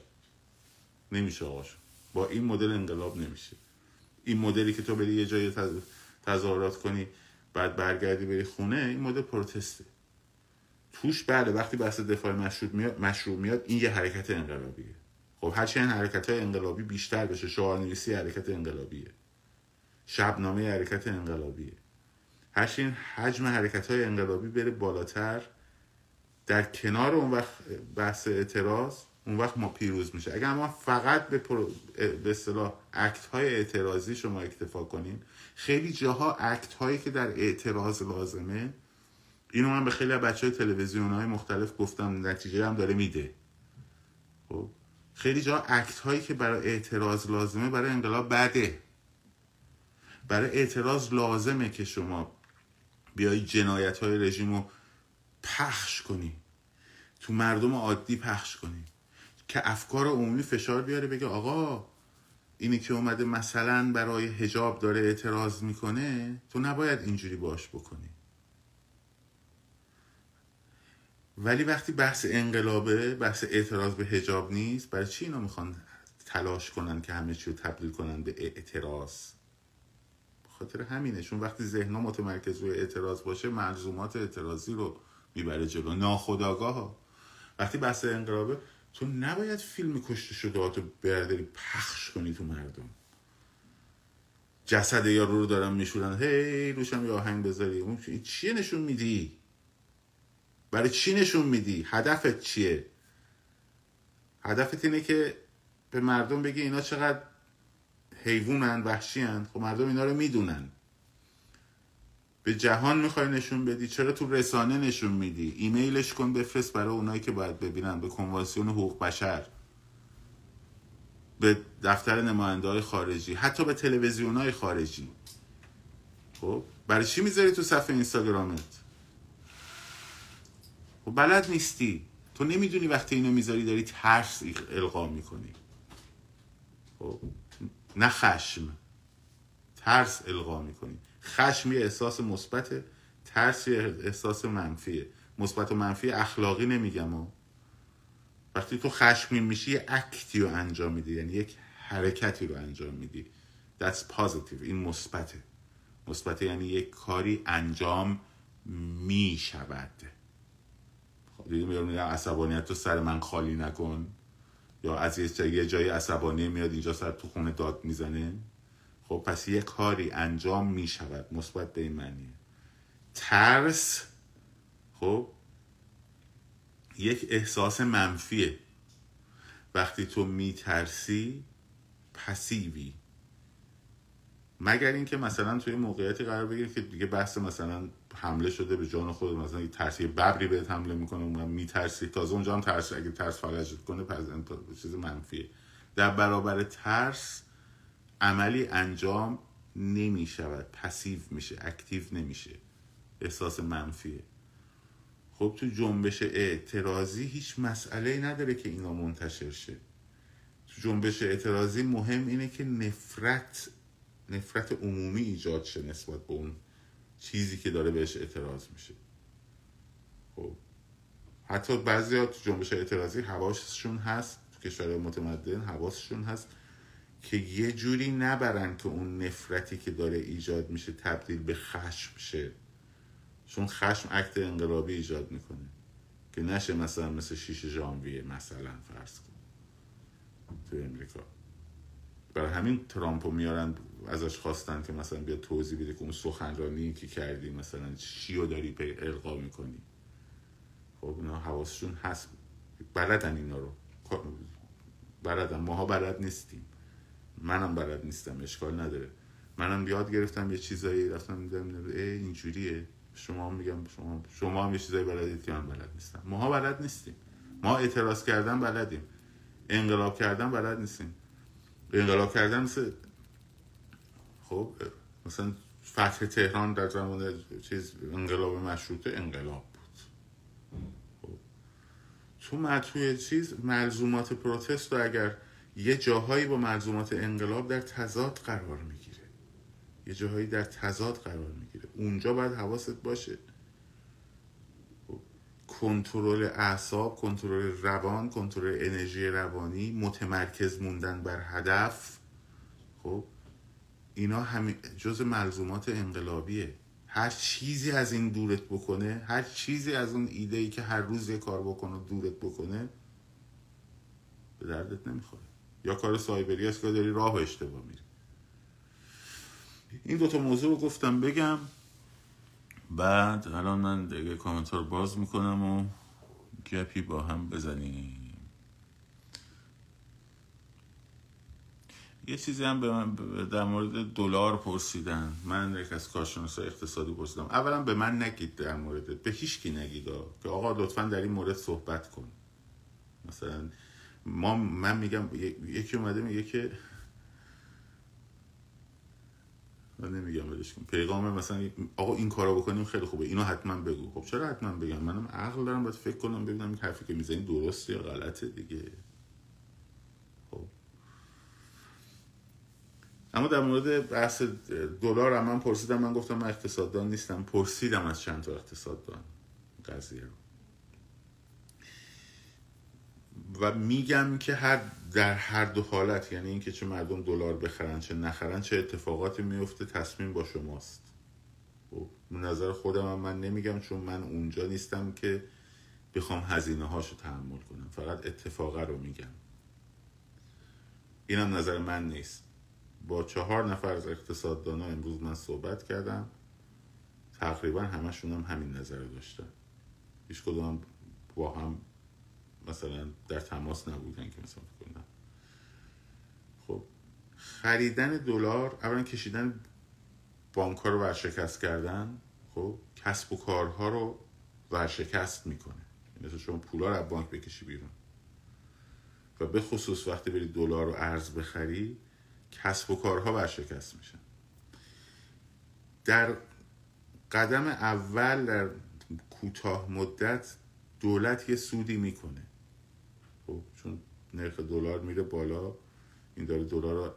نمیشه آقاشون با این مدل انقلاب نمیشه. این مدلی که تو بری یه جای تظاهرات کنی بعد برگردی بری خونه این مدل پروتسته. توش بله وقتی بحث دفاع مشروع میاد مشروع میاد این یه حرکت انقلابیه. خب هرچی این حرکت های انقلابی بیشتر بشه شعار نویسی حرکت انقلابیه. شبنامه حرکت انقلابیه. هرچی این حجم حرکت های انقلابی بره بالاتر در کنار اون وقت بحث اعتراض اون وقت ما پیروز میشه. اگر ما فقط به, به اصطلاح اکت های اعتراضی شما اکتفا کنیم خیلی جاها اکت هایی که در اعتراض لازمه اینو من به خیلی بچه های تلویزیون های مختلف گفتم نتیجه هم داره میده. خب؟ خیلی جا اکت هایی که برای اعتراض لازمه برای انقلاب بده. برای اعتراض لازمه که شما بیای جنایت های رژیم رو پخش کنی. تو مردم عادی پخش کنی. که افکار عمومی فشار بیاره بگه آقا اینی که اومده مثلا برای هجاب داره اعتراض می‌کنه تو نباید اینجوری باش بکنی. ولی وقتی بحث انقلابه بحث اعتراض به هجاب نیست برای چی اینا می‌خوان تلاش کنن که همه چی رو تبدیل کنن به اعتراض؟ خاطر همینه. وقتی ذهنها متمرکز روی اعتراض باشه ملزومات اعتراضی رو می‌بره جلو. ناخداگاه ها وقتی بحث انقلابه تو نباید فیلم کشته شده رو برداری پخش کنی تو مردم. جسد یا رو دارم میشورن. هی روشم یه آهنگ بذاری. اون چیه نشون میدی؟ برای چی نشون میدی؟ هدفت چیه؟ هدفت اینه که به مردم بگی اینا چقدر حیوانن وحشی هن. خب مردم اینا رو می‌دونن. به جهان می‌خوای نشون بدی؟ چرا تو رسانه نشون میدی؟ ایمیلش کن بفرست برای اونایی که باید ببینن. به کنوانسیون حقوق بشر. به دفتر نماینده های خارجی. حتی به تلویزیون های خارجی. خب؟ برای چی می‌ذاری تو صفحه اینستاگرامت؟ خب بلد نیستی. تو نمی‌دونی وقتی اینو می‌ذاری داری ترس القا می‌کنی. خب؟ نه خشم. ترس القا می‌کنی. خشم یه احساس مثبت ترس یه احساس منفیه. مثبت و منفی اخلاقی نمیگم و وقتی تو خشمگین میشی یه اکتی رو انجام میدی. یعنی یک حرکتی رو انجام میدی. That's positive. این مثبته. مثبت یعنی یک کاری انجام می شود خب دیدی میگم عصبانیت تو سر من خالی نکن. یا از یه جایی عصبانی میاد اینجا سر تو خونه داد می‌زنه. خب پس یه کاری انجام می شود مثبت به این معنیه. ترس خب یک احساس منفیه. وقتی تو میترسی passive ی. مگر اینکه مثلا توی موقعیتی قرار بگیری که دیگه بحث مثلا حمله شده به جان خود مثلا یه ترسی ببری بهت حمله می‌کنه اونم میترسی. تازه اونجا هم ترس. اگه ترس فلجت کنه پس چیز منفیه. در برابر ترس عملی انجام نمی‌شود. passive میشه. active نمیشه. احساس منفیه. خب تو جنبش اعتراضی هیچ مسئله نداره که اینا منتشر شه. تو جنبش اعتراضی مهم اینه که نفرت نفرت عمومی ایجاد شه نسبت به اون چیزی که داره بهش اعتراض میشه. خب. حتی بعضی ها تو جنبش اعتراضی حواسشون هست تو کشور متمدن حواسشون هست که یه جوری نبرن که اون نفرتی که داره ایجاد میشه تبدیل به خشم شه. چون خشم عکت انقلابی ایجاد می‌کنه. که نشه مثلا مثل شیش ژانویه مثلا فرض کن. تو امریکا. برای همین ترامپو میارن ازش خواستن که مثلا بیا توضیح بده که اون سخنرانی که کردی مثلا چی رو داری پی القا می‌کنی. خب اینا حواسشون هست. بلدن اینا رو. بلدن. ماها بلد نیستیم. منم بلد نیستم. اشکال نداره. منم یاد گرفتم یه چیزایی رفتم میدم اینجوریه. شما میگم شما شما هم یه چیزایی بلدید که من بلد نیستم. ماها بلد نیستیم. ما اعتراض کردن بلدیم. انقلاب کردن بلد نیستیم. انقلاب کردن مثل خب مثلا فتح تهران در زمان چیز انقلاب مشروطه انقلاب بود خب. تو توی چیز ملزومات پروتست رو اگر یه جاهایی با ملزومات انقلاب در تضاد قرار می‌گیره یه جاهایی در تضاد قرار می‌گیره اونجا باید حواست باشه خب. کنترل اعصاب کنترل روان کنترل انرژی روانی متمرکز موندن بر هدف خب اینا همین جز ملزومات انقلابیه. هر چیزی از این دورت بکنه هر چیزی از اون ایده ای که هر روز یه کار بکنه دورت بکنه به دردت نمی‌خوره. یا کار سایبری است که داری راه اشتباه میری. این دوتا موضوع رو گفتم بگم. بعد الان من دیگه کامنتار باز می‌کنم و گپی با هم بزنیم. یه چیزی هم به من در مورد دلار پرسیدن. من یک از کارشناس اقتصادی پرسیدم. اولا به من نگید در مورد به هیچ کی نگید که آقا لطفا در این مورد صحبت کن. مثلا ما من میگم یکی اومده میگه که من نمیگم ولش کن. پیغام مثلا آقا این کارو بکنیم خیلی خوبه. اینو حتما بگو. خب چرا حتما بگم؟ منم عقل دارم باید فکر کنم ببینم این حرفی که می‌زنی درسته یا غلطه دیگه. اما در مورد بحث دلار هم من پرسیدم من گفتم من اقتصاددان نیستم. پرسیدم از چند تا اقتصاددان قضیه و میگم که هر در هر دو حالت یعنی اینکه چه مردم دلار بخرن چه نخرن چه اتفاقاتی میفته تصمیم با شماست. خب نظر خودم هم من نمیگم چون من اونجا نیستم که بخوام هزینه هاشو تحمل کنم. فقط اتفاقه رو میگم. اینم نظر من نیست. با چهار نفر از اقتصاددانا امروز من صحبت کردم. تقریبا همشون هم همین نظر داشتن. هیچ کدوم با هم مثلا در تماس نبودن که مثلا کنم. خب خریدن دلار اولا کشیدن بانک ها رو ورشکست کردن خب کسب و کارها رو ورشکست می‌کنه. مثل شما پولا رو از بانک بکشی بیرون. و به خصوص وقتی بری دلار رو ارز بخری کسب و کارها ورشکست میشن در قدم اول در کوتاه مدت دولت یه سودی می‌کنه. خب چون نرخ دلار میره بالا این داره دلار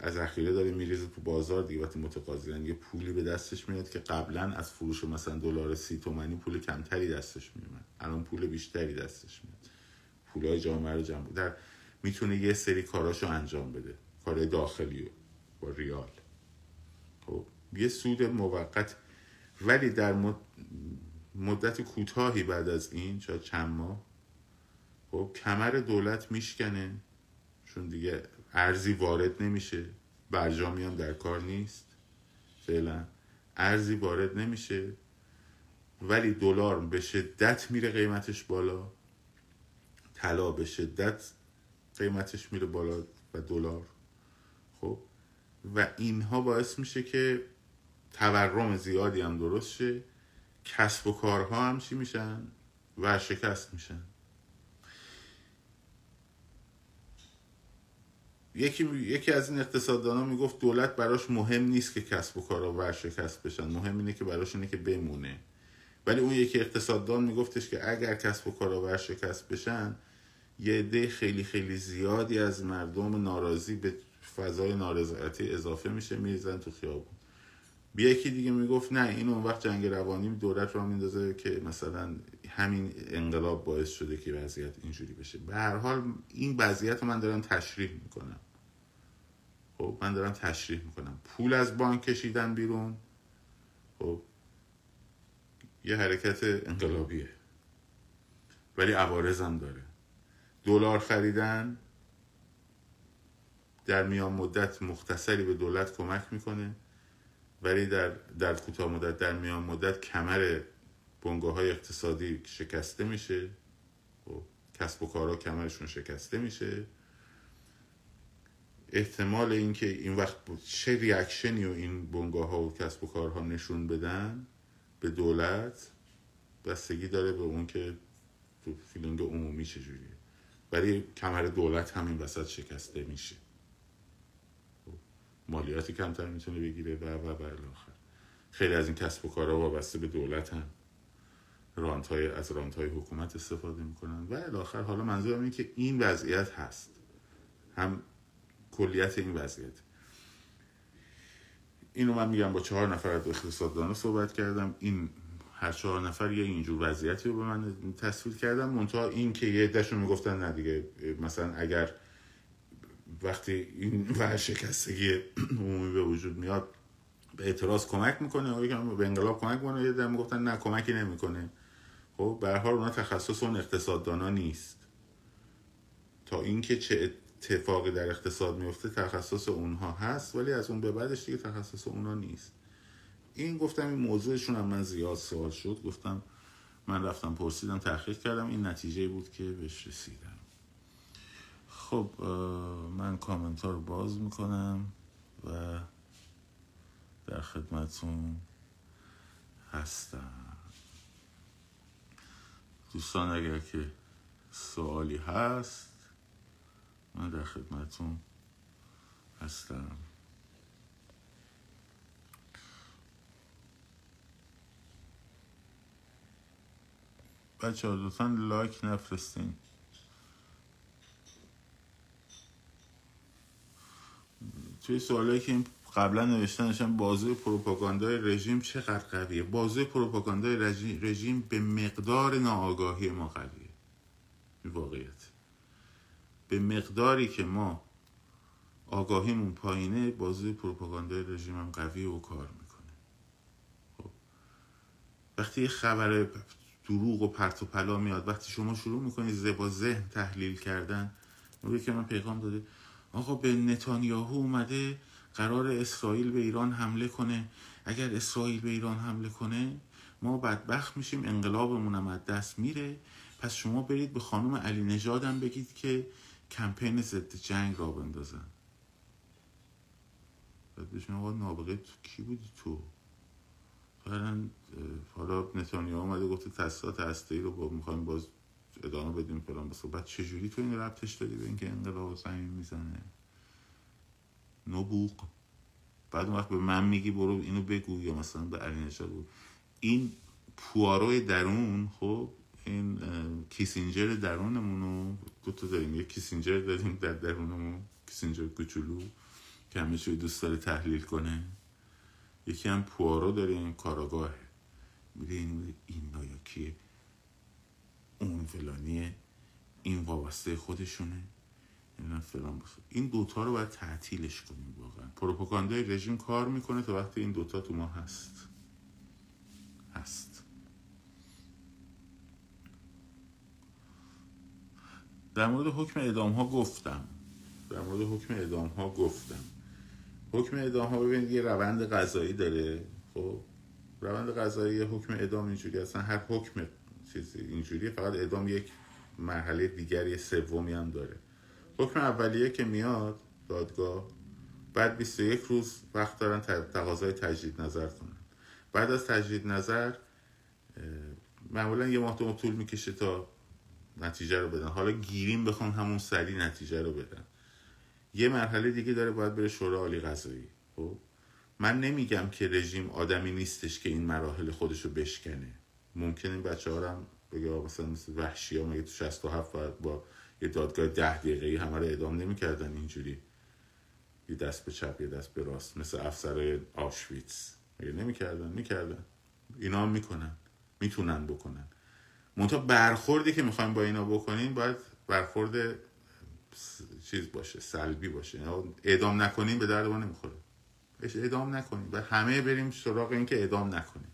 از اخیره داره میریزه تو بازار دیگه. وقتی متقاضیان یه پولی به دستش میاد که قبلا از فروش مثلا دلار سی تومنی پول کمتری دستش میومد الان پول بیشتری دستش میاد. پولای جامعه رو جمع در می‌تونه یه سری کاراشو انجام بده. کار داخلی با ریال. خب یه سود موقت ولی در مدت کوتاهی بعد از این چا چند ماه خب کمر دولت میشکنه چون دیگه ارزی وارد نمیشه برجامی هم در کار نیست فعلا ارزی وارد نمیشه ولی دلار به شدت میره قیمتش بالا طلا به شدت قیمتش میره بالا و دلار خب و اینها باعث میشه که تورم زیادی هم درست شه کسب و کارها هم چی میشن؟ و شکست میشن. یکی, یکی از این اقتصاددان می‌گفت دولت براش مهم نیست که کسب و کارها ورشکست بشن مهم اینه که براش اینه که بمونه. ولی اون یکی اقتصاددان میگفتش که اگر کسب و کارها ورشکست بشن یه عده خیلی خیلی زیادی از مردم ناراضی به فضای نارضایتی اضافه میشه میریزن تو خیابون. بیا یکی دیگه می‌گفت نه این اون وقت جنگ روانی دولت را میندازه که مثلا همین انقلاب باعث شده که وضعیت اینجوری بشه. به هر حال این وضعیت رو من دارم تشریح می‌کنم. خب من دارم تشریح می‌کنم. پول از بانک کشیدن بیرون. خب یه حرکت انقلابیه. ولی عوارضم داره. دلار خریدن در میان مدت مختصری به دولت کمک می‌کنه ولی در, در کوتاه مدت در میان مدت کمر بنگاه های اقتصادی شکسته میشه. و کسب و کارها کمرشون شکسته میشه. احتمال اینکه این وقت چه reaction ی و این بنگاه ها و کسب و کارها نشون بدن به دولت بستگی داره به اون که تو feeling عمومی چجوریه. ولی کمر دولت همین وسط شکسته میشه. مالیاتی کمتر می‌تونه بگیره و و الی آخر. خیلی از این کسب و کارها وابسته به دولت هم رانت های از رانت های حکومت استفاده می‌کنن. و الی آخر حالا منظورم اینه که این وضعیت هست. هم کلیت این وضعیت. اینو من میگم با چهار نفر از اقتصاددانا صحبت کردم. این هر چهار نفر یه اینجور وضعیتی رو به من تصویر کردم منتها این که یه دشون می‌گفتن نه دیگه مثلا اگر وقتی این *laughs* ورشکستگی عمومی به وجود میاد به اعتراض کمک می‌کنه. و به انقلاب کمک می‌کنه یه در گفتن نه کمکی نمی‌کنه. خب به حال اونا تخصص اون اقتصاددانا نیست. تا اینکه چه اتفاقی در اقتصاد میفته تخصص اونها هست ولی از اون به بعدش دیگه تخصص اونها نیست. این گفتم این موضوعشون هم من زیاد سوال شد. گفتم من رفتم پرسیدم تحقیق کردم. این نتیجه بود که بهش رسیدم. خب من کامنت ها رو باز می‌کنم و در خدمتون هستم. دوستان اگر که سوالی هست من در خدمتون هستم. بچه ها لایک نفرستین. توی سوالایی که قبلا نوشتن نشن بازوی پروپاگاندای رژیم چقدر قویه؟ بازوی پروپاگاندای رژیم به مقدار ناآگاهی ما قویه. واقعیت. به مقداری که ما آگاهیمون پایینه بازوی پروپاگاندای رژیم هم قویه و کار می‌کنه. خب. وقتی یه خبر دروغ و پرت و پلا میاد وقتی شما شروع می‌کنید زبا ذهن تحلیل کردن اون که من پیغام داده آقا به نتانیاهو اومده قرار اسرائیل به ایران حمله کنه. اگر اسرائیل به ایران حمله کنه ما بدبخت میشیم انقلابمون هم از دست میره. پس شما برید به خانم علی نژادم بگید که کمپین ضد جنگ را بندازن. بعد بهشون آقا نابغه تو کی بودی تو؟ حالا نتانیاهو اومده گفته تاسیسات هسته رو با می‌خوایم باز ادامه بدیم فلان بس بعد چجوری تو این ربطش دادی به اینکه انقلاب زمین می‌زنه؟ نبوغ. بعد اون وقت به من میگی برو اینو بگو یا مثلا به علی بگو. این پواروی درون خب این کیسینجر درونمونو دو تا داریم. یه کیسینجر داریم در درونمون کیسینجر کوچولو که همه دوست داره تحلیل کنه. یکی هم پوارو داریم کاراگاهه میگه این این یا کیه؟ اون فلانیه این وابسته خودشونه. نمی‌دونم فلان باشه. این دوتا رو باید تعطیلش کنیم واقعا. پروپاگاندای رژیم کار می‌کنه تا وقتی این دوتا تو ما هست. هست. در مورد حکم اعدام ها گفتم. در مورد حکم اعدام ها گفتم. حکم اعدام ها ببینید یه روند قضایی داره. خب؟ روند قضایی حکم اعدام اینجوری اصلا هر حکم چیزی اینجوری فقط اعدام یک مرحله دیگری سومی هم داره. حکم اولیه که میاد دادگاه بعد 21 روز وقت دارن تقاضای تجدید نظر کنن. بعد از تجدید نظر معمولا یه ماه دو طول می‌کشه تا نتیجه رو بدن. حالا گیریم بخوان همون سری نتیجه رو بدن. یه مرحله دیگه داره باید بره شورای عالی قضایی. خب؟ من نمیگم که رژیم آدمی نیستش که این مراحل خودش رو بشکنه. ممکن این بچه ها هم بگه مثلا مثل وحشی ها مگه تو 67 باید با یه دادگاه ده دقیقه همه رو اعدام نمی‌کردن اینجوری؟ یه دست به چپ یه دست به راست مثل افسر آشویتس. مگه نمی‌کردن؟ می‌کردن. اینا هم می‌کنن. می‌تونن بکنن. منتها برخوردی که می‌خوایم با اینا بکنیم باید برخورد چیز باشه سلبی باشه. اعدام نکنیم به درد ما نمی‌خوره. اعدام نکنیم. و همه بریم سراغ این که اعدام نکنیم.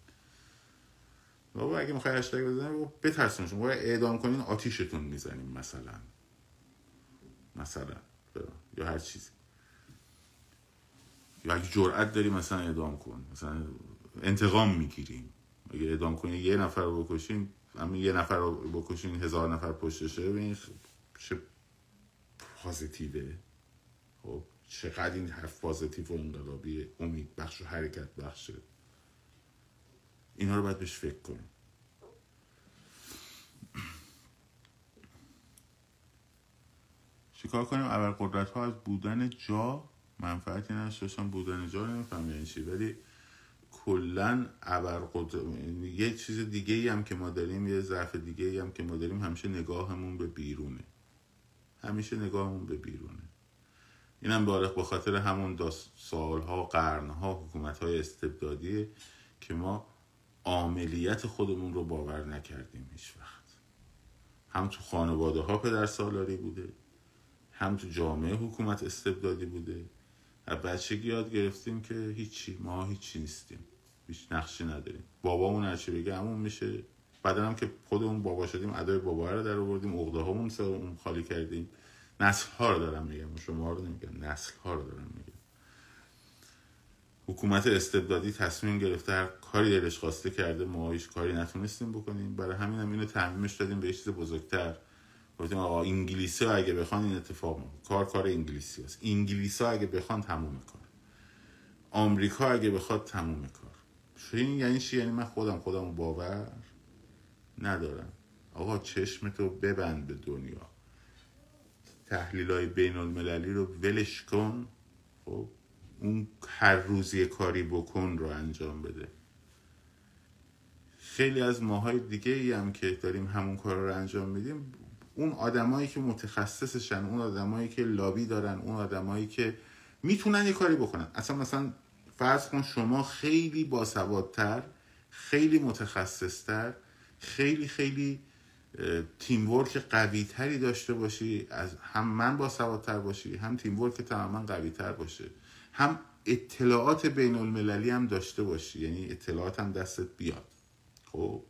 بابا اگه می‌خوای هشتگ بزنیم بترسونشون بابا اعدام کنین آتیشتون می‌زنیم مثلا. مثلا. یا هر چیزی. یا اگه جرأت داری مثلا اعدام کن. مثلا انتقام می‌گیریم اگه اعدام کنی یه نفر رو بکشیم اما یه نفر رو بکشین هزار نفر پشتشه ببین چه پازیتیوه خب چقدر این حرف پازیتیو و انقلابی امید بخش و حرکت بخشه. اینا رو باید بهش فکر کنیم. چیکار کنیم؟ اول قدرت ها از بودن جا منفعتی نداشتن بودن جا نمیفهم یعنی چی؟ ولی کلا ابر یه چیز دیگه ای هم که ما داریم یه ضعف دیگه ای هم که ما داریم همیشه نگاهمون به بیرونه. همیشه نگاهمون به بیرونه. اینم بالغ به خاطر همون سالها قرنها حکومت های استبدادیه که ما عاملیت خودمون رو باور نکردیم هیچ وقت. هم تو خانواده ها پدر سالاری بوده هم تو جامعه حکومت استبدادی بوده از بچگی یاد گرفتیم که هیچی ما هیچی نیستیم هیچ نقشی نداریم. بابامون هرچی بگه همون میشه. بعدا هم که خودمون بابا شدیم ادای بابا رو در آوردیم عقده هامون خالی کردیم. نسل ها رو دارم میگم شما رو نمیگم نسل ها رو دارم میگم. حکومت استبدادی تصمیم گرفته هر کاری دلش خواسته کرده ما هیچ کاری نتونستیم بکنیم. برای همین هم اینو تعمیمش دادیم به چیز بزرگتر. گفتیم آقا انگلیسی ها اگه بخوان این اتفاق می‌کنه کار کار انگلیسی هست. انگلیسی اگه بخوان تموم کار آمریکا اگه بخواد تموم کار. این یعنی چی؟ یعنی من خودم خودم باور ندارم. آقا چشمتو ببند به دنیا. تحلیل های بین المللی رو ولش کن. خب؟ اون هر روزی کاری بکن رو انجام بده. خیلی از ماهای دیگه ای هم که داریم همون کار رو انجام میدیم اون آدمایی که متخصصشن اون آدمایی که لابی دارن اون آدمایی که می‌تونن یه کاری بکنن. اصلا مثلا فرض کن شما خیلی باسوادتر خیلی متخصصتر خیلی خیلی تیم ورک قوی تری داشته باشی از هم من با سوادتر باشی هم تیم ورک تماما قوی تر باشه. هم اطلاعات بین المللی هم داشته باشی. یعنی اطلاعات هم دستت بیاد. خب؟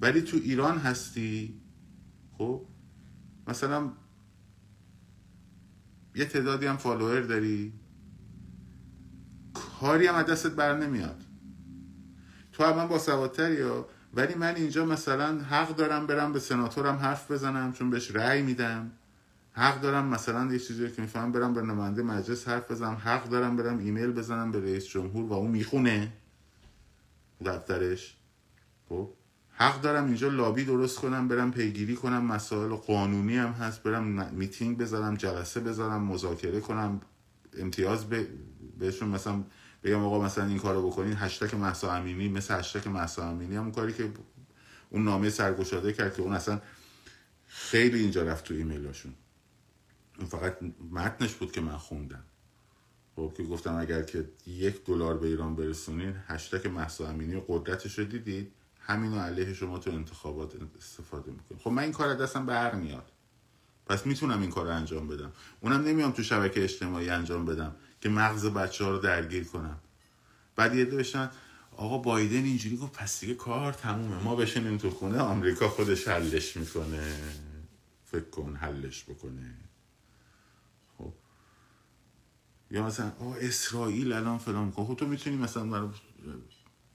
ولی تو ایران هستی؟ خب؟ مثلا یه تعدادی هم فالوور داری. کاری هم از دستت بر نمیاد. تو هم با سوادتری یا ولی من اینجا مثلا حق دارم برم به سناتورم حرف بزنم چون بهش رأی میدم. حق دارم مثلا یه چیزی که میفهم برم به نماینده مجلس حرف بزنم حق دارم برم ایمیل بزنم به رئیس جمهور و اون می‌خونه. دفترش. خب؟ حق دارم اینجا لابی درست کنم برم پیگیری کنم مسائل قانونی هم هست برم میتینگ بذارم جلسه بذارم مذاکره کنم امتیاز بهشون مثلا بگم آقا مثلا این کارو بکنین هشتک محسا امینی مثل هشتک محسا امینی هم کاری که اون نامه سرگشاده کرد که اون اصلا خیلی اینجا رفت تو ایمیلاشون. اون فقط متنش بود که من خوندم. خب که گفتم اگر که یک دلار به ایران برسونین هشتک محسا امینی قدرتش رو دیدید همینو علیه شما تو انتخابات استفاده می‌کنید خب من این کار دستم بر میاد پس می‌تونم این کار انجام بدم. اونم نمیام تو شبکه اجتماعی انجام بدم که مغز بچه ها رو درگیر کنم. بعد یه بشن آقا بایدن اینجوری گفت پس دیگه کار تمومه. ما بشینیم تو خونه آمریکا خودش حلش می‌کنه. فکر کن حلش بکنه خب یا مثلا آه اسرائیل الان فلان خب تو می‌تونی مثلا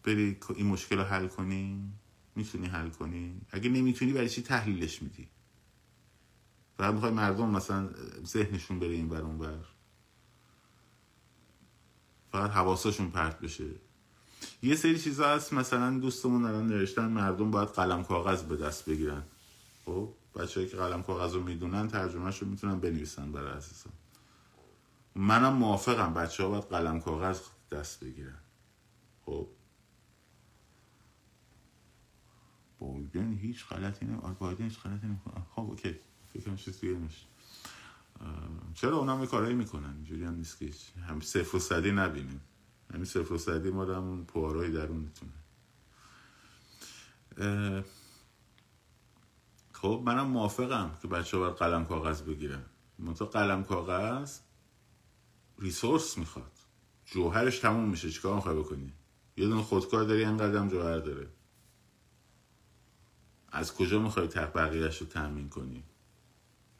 بری این مشکل رو حل کنی؟ می‌تونی حل کنی؟ اگه نمی‌تونی برای چی تحلیلش میدی؟ فقط می‌خوای مردم مثلا ذهنشون بره این بر اون بر فقط حواسشون پرت بشه. یه سری چیزا هست مثلا دوستمون الان نوشتن مردم باید قلم کاغذ به دست بگیرن. خب بچه‌ای که قلم کاغذ رو می‌دونن ترجمهش رو می‌تونن بنویسن برای عزیزان. منم موافقم. بچه ها باید قلم کاغذ دست بگیرن. خب. بایدن هیچ غلطی نه بایدن هیچ غلطی نمی‌کنه خب اوکی. فکرم چیز دیگه نمیشه. چرا اونا کارایی می‌کنن؟ اینجوری هم نیست که هم صفر و صدی نبینیم. همین صفر و صدی ما همون پوارای درونتونه. خب منم موافقم که بچه ها باید قلم کاغذ بگیرن. منطقه قلم کاغذ ریسورس می‌خواد. جوهرش تموم میشه چیکار می‌خوای بکنی؟ یه دونه خودکار داری انقدر هم جوهر داره. از کجا می‌خوای بقیهش رو تأمین کنی؟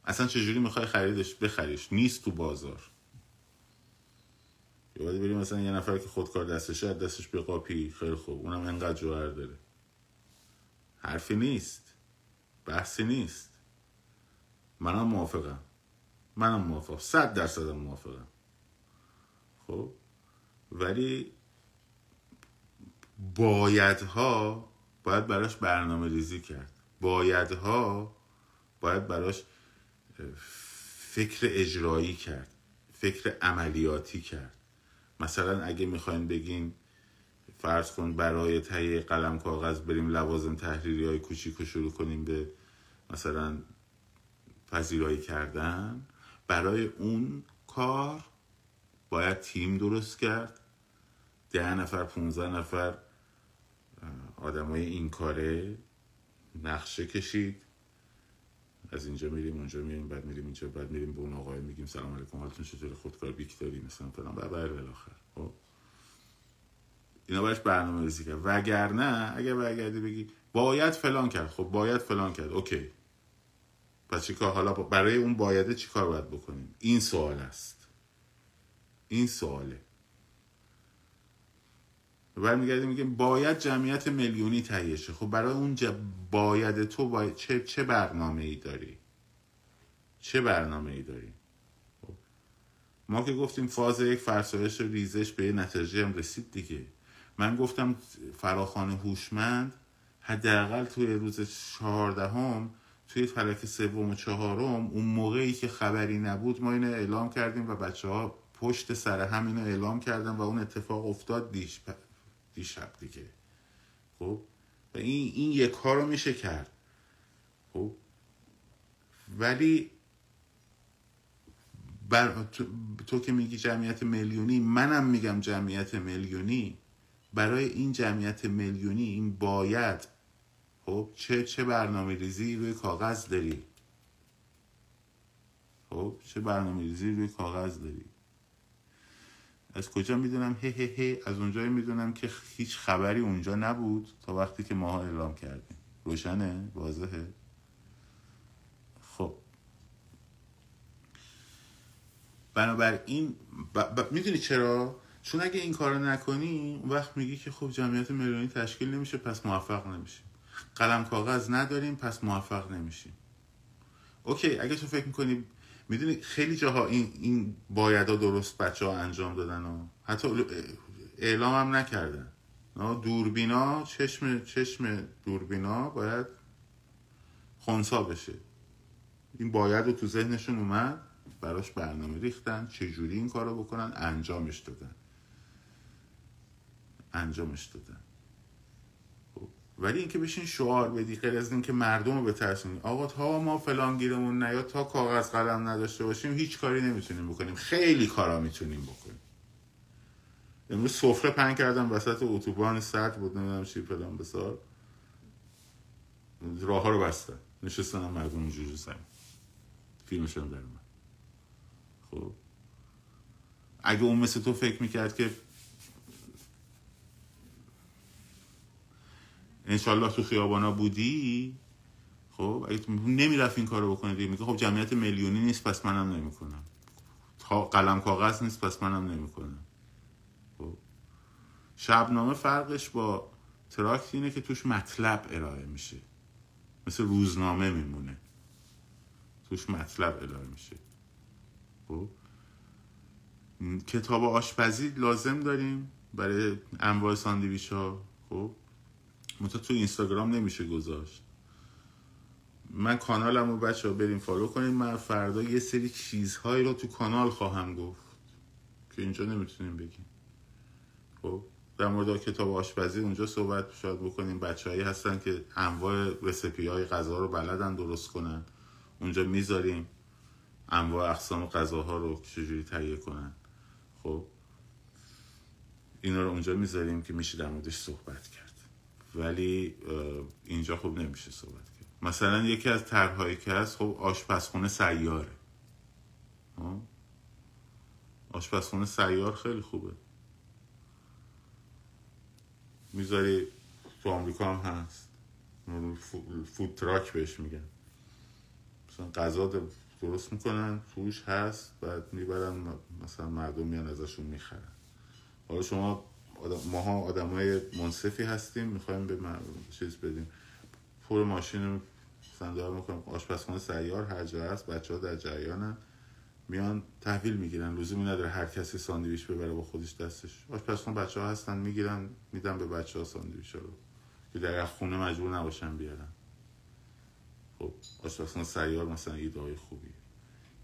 اصلا چجوری می‌خوای خریدش بخریش؟ نیست تو بازار. یا باید بریم مثلا یه نفر که خودکار دستشه دستش به قاپی خیلی خوب. اونم انقدر جوهر داره. حرفی نیست. بحثی نیست. منم موافقم. منم موافق صد درصدم موافقم. خب؟ ولی بایدها باید براش برنامه ریزی کرد. بایدها باید براش فکر اجرایی کرد فکر عملیاتی کرد. مثلا اگه می‌خواین بگین فرض کن برای تهیه قلم کاغذ بریم لوازم تحریری های کوچیک رو شروع کنیم به مثلا پذیرایی کردن برای اون کار باید تیم درست کرد. ده نفر پونزه نفر آدمای این کاره نقشه کشید. از اینجا میریم اونجا میریم بعد میریم اینجا بعد میریم به اون آقای میگیم سلام علیکم حالتون چطور خودکار بیک داری مثلا فلان. بعد بر بالاخره. خب؟ اینا باش برنامه ریزی کرد. وگرنه اگر برگردی بگی باید فلان کرد. خب باید فلان کرد. اوکی. پس چیکار؟ حالا برای اون بایده چیکار باید بکنیم؟ این سوال است. این سواله. برمیگردیم میگیم باید جمعیت میلیونی تهیه شه. خب برای اون باید تو باید چه چه برنامه ای داری؟ چه برنامه ای داری؟ خب. ما که گفتیم فاز یک فرسایش ریزش به نتیجه هم رسید دیگه. من گفتم فراخان هوشمند حداقل توی روز چهاردهم توی فلک سوم و چهارم اون موقعی که خبری نبود ما اینو اعلام کردیم و بچه ها پشت سر هم اینو اعلام کردن و اون اتفاق افتاد دیش دیشب دیگه. خب؟ و این, این یک کار رو میشه کرد. خب؟ ولی بر تو, تو که میگی جمعیت میلیونی منم میگم جمعیت میلیونی. برای این جمعیت میلیونی این باید خب چه چه برنامه ریزی روی کاغذ داری؟ خب چه برنامه ریزی روی کاغذ داری؟ از کجا می‌دونم؟ هه هه هه از اونجایی می‌دونم که هیچ خبری اونجا نبود تا وقتی که ماها اعلام کردیم. روشنه؟ واضحه؟ خب. بنابراین ب... ب... می‌دونی چرا؟ چون اگه این کارو نکنی اون وقت میگی که خب جمعیت میلیونی تشکیل نمیشه پس موفق نمیشیم. قلم کاغذ نداریم پس موفق نمیشیم. اوکی اگه تو فکر می‌کنی می‌دونی خیلی جاها این این بایدا درست بچه ها انجام دادن و حتی اعلام هم نکردن. دوربینا چشم چشم دوربینا باید خونسا بشه. این باید رو تو ذهنشون اومد براش برنامه ریختن چجوری این کارو بکنن انجامش دادن. انجامش دادن. ولی اینکه بشین شعار بدی غیر از اینکه مردم رو بترسونی. آقا تا ما فلان گیرمون نیاد تا کاغذ قلم نداشته باشیم هیچ کاری نمی‌تونیم بکنیم. خیلی کارا می‌تونیم بکنیم. امروز سفره پنگ کردم وسط اتوبان سرد بود نمی‌دونم چی فلان بسار راه ها رو بستن نشستن هم مردم اونجوری زمین. فیلمش هم در اومد. خب. اگه اون مثل تو فکر می‌کرد که انشالله تو خیابانا بودی؟ خب اگه نمی‌رفت این کارو بکنه دیگه. میگه خب جمعیت میلیونی نیست پس منم نمی‌کنم. تا قلم کاغذ نیست پس منم نمی‌کنم. خب. شبنامه فرقش با تراکت اینه که توش مطلب ارائه میشه. مثل روزنامه میمونه. توش مطلب ارائه میشه. خب. کتاب آشپزی لازم داریم برای انواع ساندویچ ها خب. منتها تو اینستاگرام نمیشه گذاشت. من کانالم رو بچه ها بریم follow کنیم. من فردا یه سری چیزهایی رو تو کانال خواهم گفت که اینجا نمی‌تونیم بگیم. خب در مورد کتاب آشپزی اونجا صحبت شاید بکنیم. بچههایی هستن که انواع رسپی های غذا رو بلدن درست کنن. اونجا می‌ذاریم انواع اقسام غذاها رو چجوری تهیه کنن. خب اینا رو اونجا می‌ذاریم که میشه در موردش صحبت کرد. ولی اینجا خب نمیشه صحبت کرد. مثلا یکی از طرحهایی که هست خب آشپزخونه سیاره. آشپزخونه سیار خیلی خوبه. می‌ذاری تو آمریکا هم هست. فود تراک بهش میگن. مثلا غذا درست می‌کنن توش هست بعد می‌برن مثلا مردم میان ازشون می‌خرن. حالا شما آدم ماها آدم های منصفی هستیم می‌خوایم به چیز بدیم. پر ماشین دارم می‌کنم. آشپزخانه سیار هر جا هست بچه ها در جریانن. میان تحویل می‌گیرن. لزومی نداره هر کسی ساندویچ ببره با خودش دستش. آشپزخونه بچه ها هستن می‌گیرن میدن به بچه ها ساندویچ رو. که در خونه مجبور نباشن بیارن. خب آشپزخونه سیار مثلا ایده های خوبی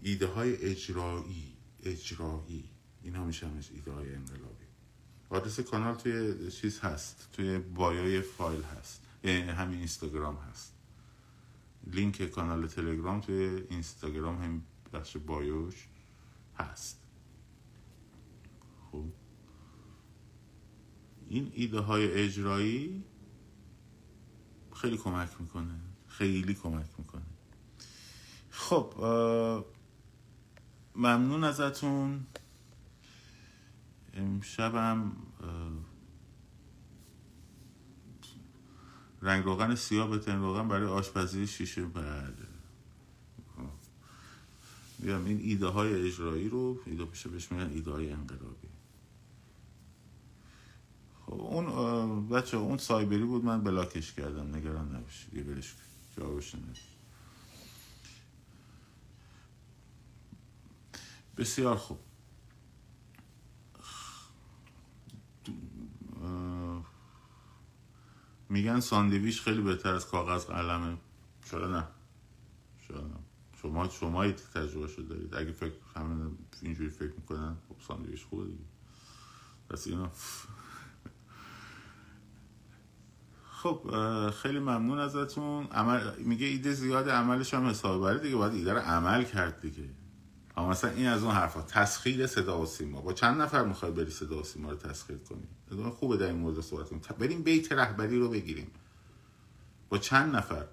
ایده های اجرایی اجرایی. اینا میشن ایده های انقلابی. آدرس کانال توی چیز هست توی بایای فایل هست. یعنی همین اینستاگرام هست. لینک کانال تلگرام توی اینستاگرام هم بخش بایوش هست. خب. این ایده های اجرایی خیلی کمک می‌کنه. خیلی کمک می‌کنه. خب ممنون ازتون. امشبم رنگ روغن سیاه بتن روغن برای آشپزی شیشه بله بیام این ایده های اجرایی رو ایده پیشه بهش میگن ایده های انقلابی. خب اون بچه اون سایبری بود من بلاکش کردم نگران نباشید یه بلش جوابش بسیار خوب. میگن ساندویچ خیلی بهتر از کاغذ قلمه. چرا نه. چرا نه. شما شما تجربه شده دارید. اگه فکر همین اینجوری فکر می‌کنن خب ساندویچ خوبه دیگه. پس اینا خب خیلی ممنون ازتون. عمل میگه ایده زیاد عملش هم حساب دیگه باید ایده رو عمل کرد دیگه. اما مثلا این از اون حرفا تسخیر صدا و سیما. با چند نفر می‌خوای بری صدا و سیما رو تسخیر کنی؟ خوبه در این مورد صحبت کنیم. بریم بیت رهبری رو بگیریم. با چند نفر؟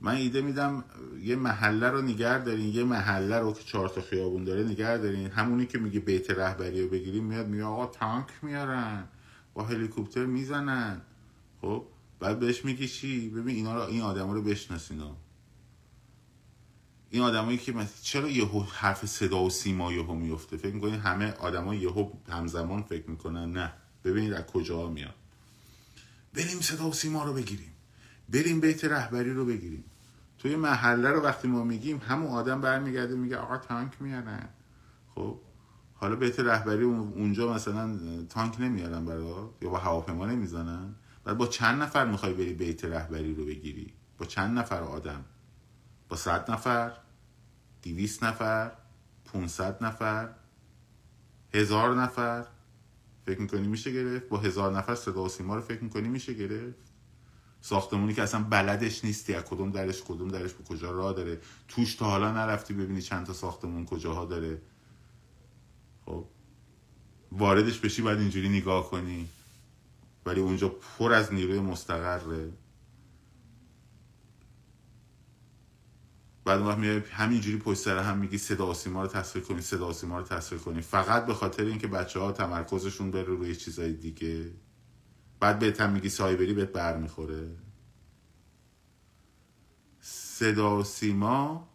من ایده میدم یه محله رو نگر دارین یه محله رو که چهار تا خیابون داره نگر دارین. همونی که میگه بیت رهبری رو بگیریم میاد میگه آقا تانک میارن با هلیکوپتر می‌زنن. خب؟ بعد بهش میگی چی؟ ببین اینا رو این آدما رو بشناسین این آدمایی که مثلا چرا یهو حرف صدا و سیما یهو میفته؟ فکر می‌کنین همه آدما یهو همزمان فکر می‌کنن؟ نه. ببینید از کجا میاد. بریم صدا و سیما رو بگیریم. بریم بیت رهبری رو بگیریم. توی محله رو وقتی ما میگیم همون آدم برمیگرده میگه آقا تانک میارن. خب؟ حالا بیت رهبری اونجا مثلا تانک نمیارن برای یا با هواپیما نمی‌زنن؟ بعد با چند نفر می‌خوای بری بیت رهبری رو بگیری؟ با چند نفر آدم؟ با صد نفر؟ دیویست نفر پونصد نفر هزار نفر فکر می‌کنی میشه گرفت؟ با هزار نفر صدا و سیما رو فکر می‌کنی میشه گرفت؟ ساختمونی که اصلا بلدش نیستی از کدوم درش کدوم درش به کجا راه داره؟ توش تا حالا نرفتی ببینی چند تا ساختمون کجاها داره؟ خب واردش بشی باید اینجوری نگاه کنی. ولی اونجا پر از نیروی مستقره. بعد اون میای همینجوری پشت سر هم میگی صدا سیما رو تصویر کنی صدا سیما رو تصویر کنی. فقط به خاطر اینکه بچه ها تمرکزشون بره روی چیزای دیگه. بعد بهت هم میگی سایبری بهت بر می‌خوره صدا سیما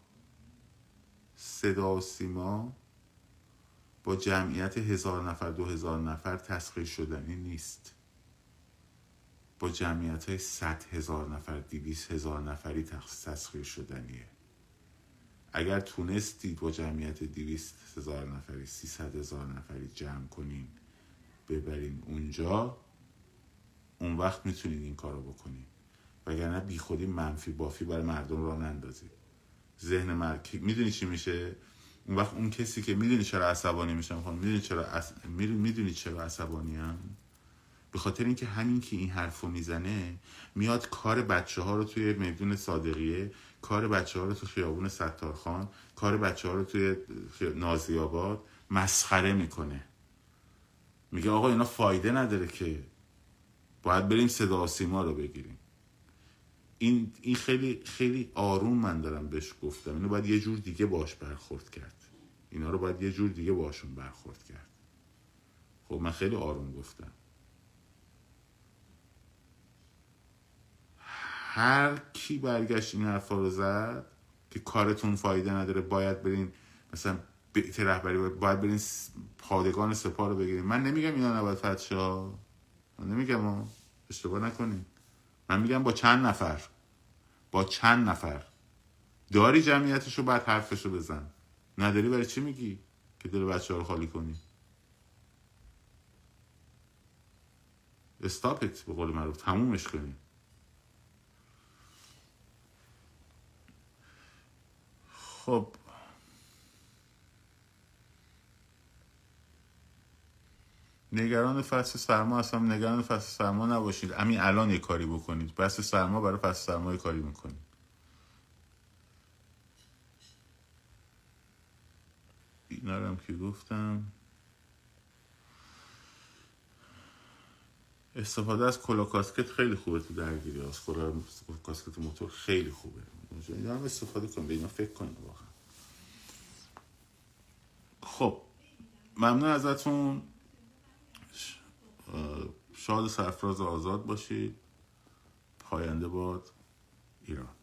صدا سیما با جمعیت هزار نفر دو هزار نفر تسخیر شدنی نیست. با جمعیت های صد هزار نفر دیویس هزار نفری تسخیر شدنیه. اگر تونستید با جمعیت دیویست هزار نفری سیصد هزار نفری جمع کنین ببرین اونجا اون وقت می‌تونید این کارو بکنید وگرنه بی خودی منفی بافی برای مردم را نندازید ذهن مرد می‌دونی چی میشه؟ اون وقت اون کسی که می‌دونی چرا عصبانی میشم خانم می‌دونی چرا عص... می‌دونی چرا عصبانی هم به خاطر اینکه همین که این حرفو می‌زنه میاد کار بچه ها رو توی میدون صادقیه کار بچه ها رو تو خیابون ستارخان کار بچه ها رو توی نازی آباد مسخره می‌کنه. میگه آقا اینا فایده نداره که. باید بریم صدا سیما رو بگیریم. این, این خیلی خیلی آروم من دارم بهش گفتم. اینو باید یه جور دیگه باش برخورد کرد. اینا رو باید یه جور دیگه باشون برخورد کرد. خب من خیلی آروم گفتم. هر کی برگشت این حرفا رو زد که کارتون فایده نداره باید برین مثلا بیت رهبری باید برین پادگان سپاه رو بگیرین. من نمیگم اینا نباید فتح من نمیگم اشتباه نکنین. من میگم با چند نفر. با چند نفر. داری جمعیتش رو بعد حرفش رو بزن. نداری برای چی میگی که دل بچه ها رو خالی کنی؟ استاپت به قول معروف. تمومش کنی. خب. نگران فصل سرما اصلا نگران فصل سرما نباشید. همین الان یه کاری بکنید. فصل سرما برای فصل سرما یه کاری می‌کنید. اینا که گفتم. استفاده از کلا کاسکت خیلی خوبه تو درگیری. از کلا کاسکت موتور خیلی خوبه. اینا هم استفاده کن به اینا فکر کنید واقعا. خب. ممنون ازتون. شاد سرفراز آزاد باشید. پاینده باد ایران.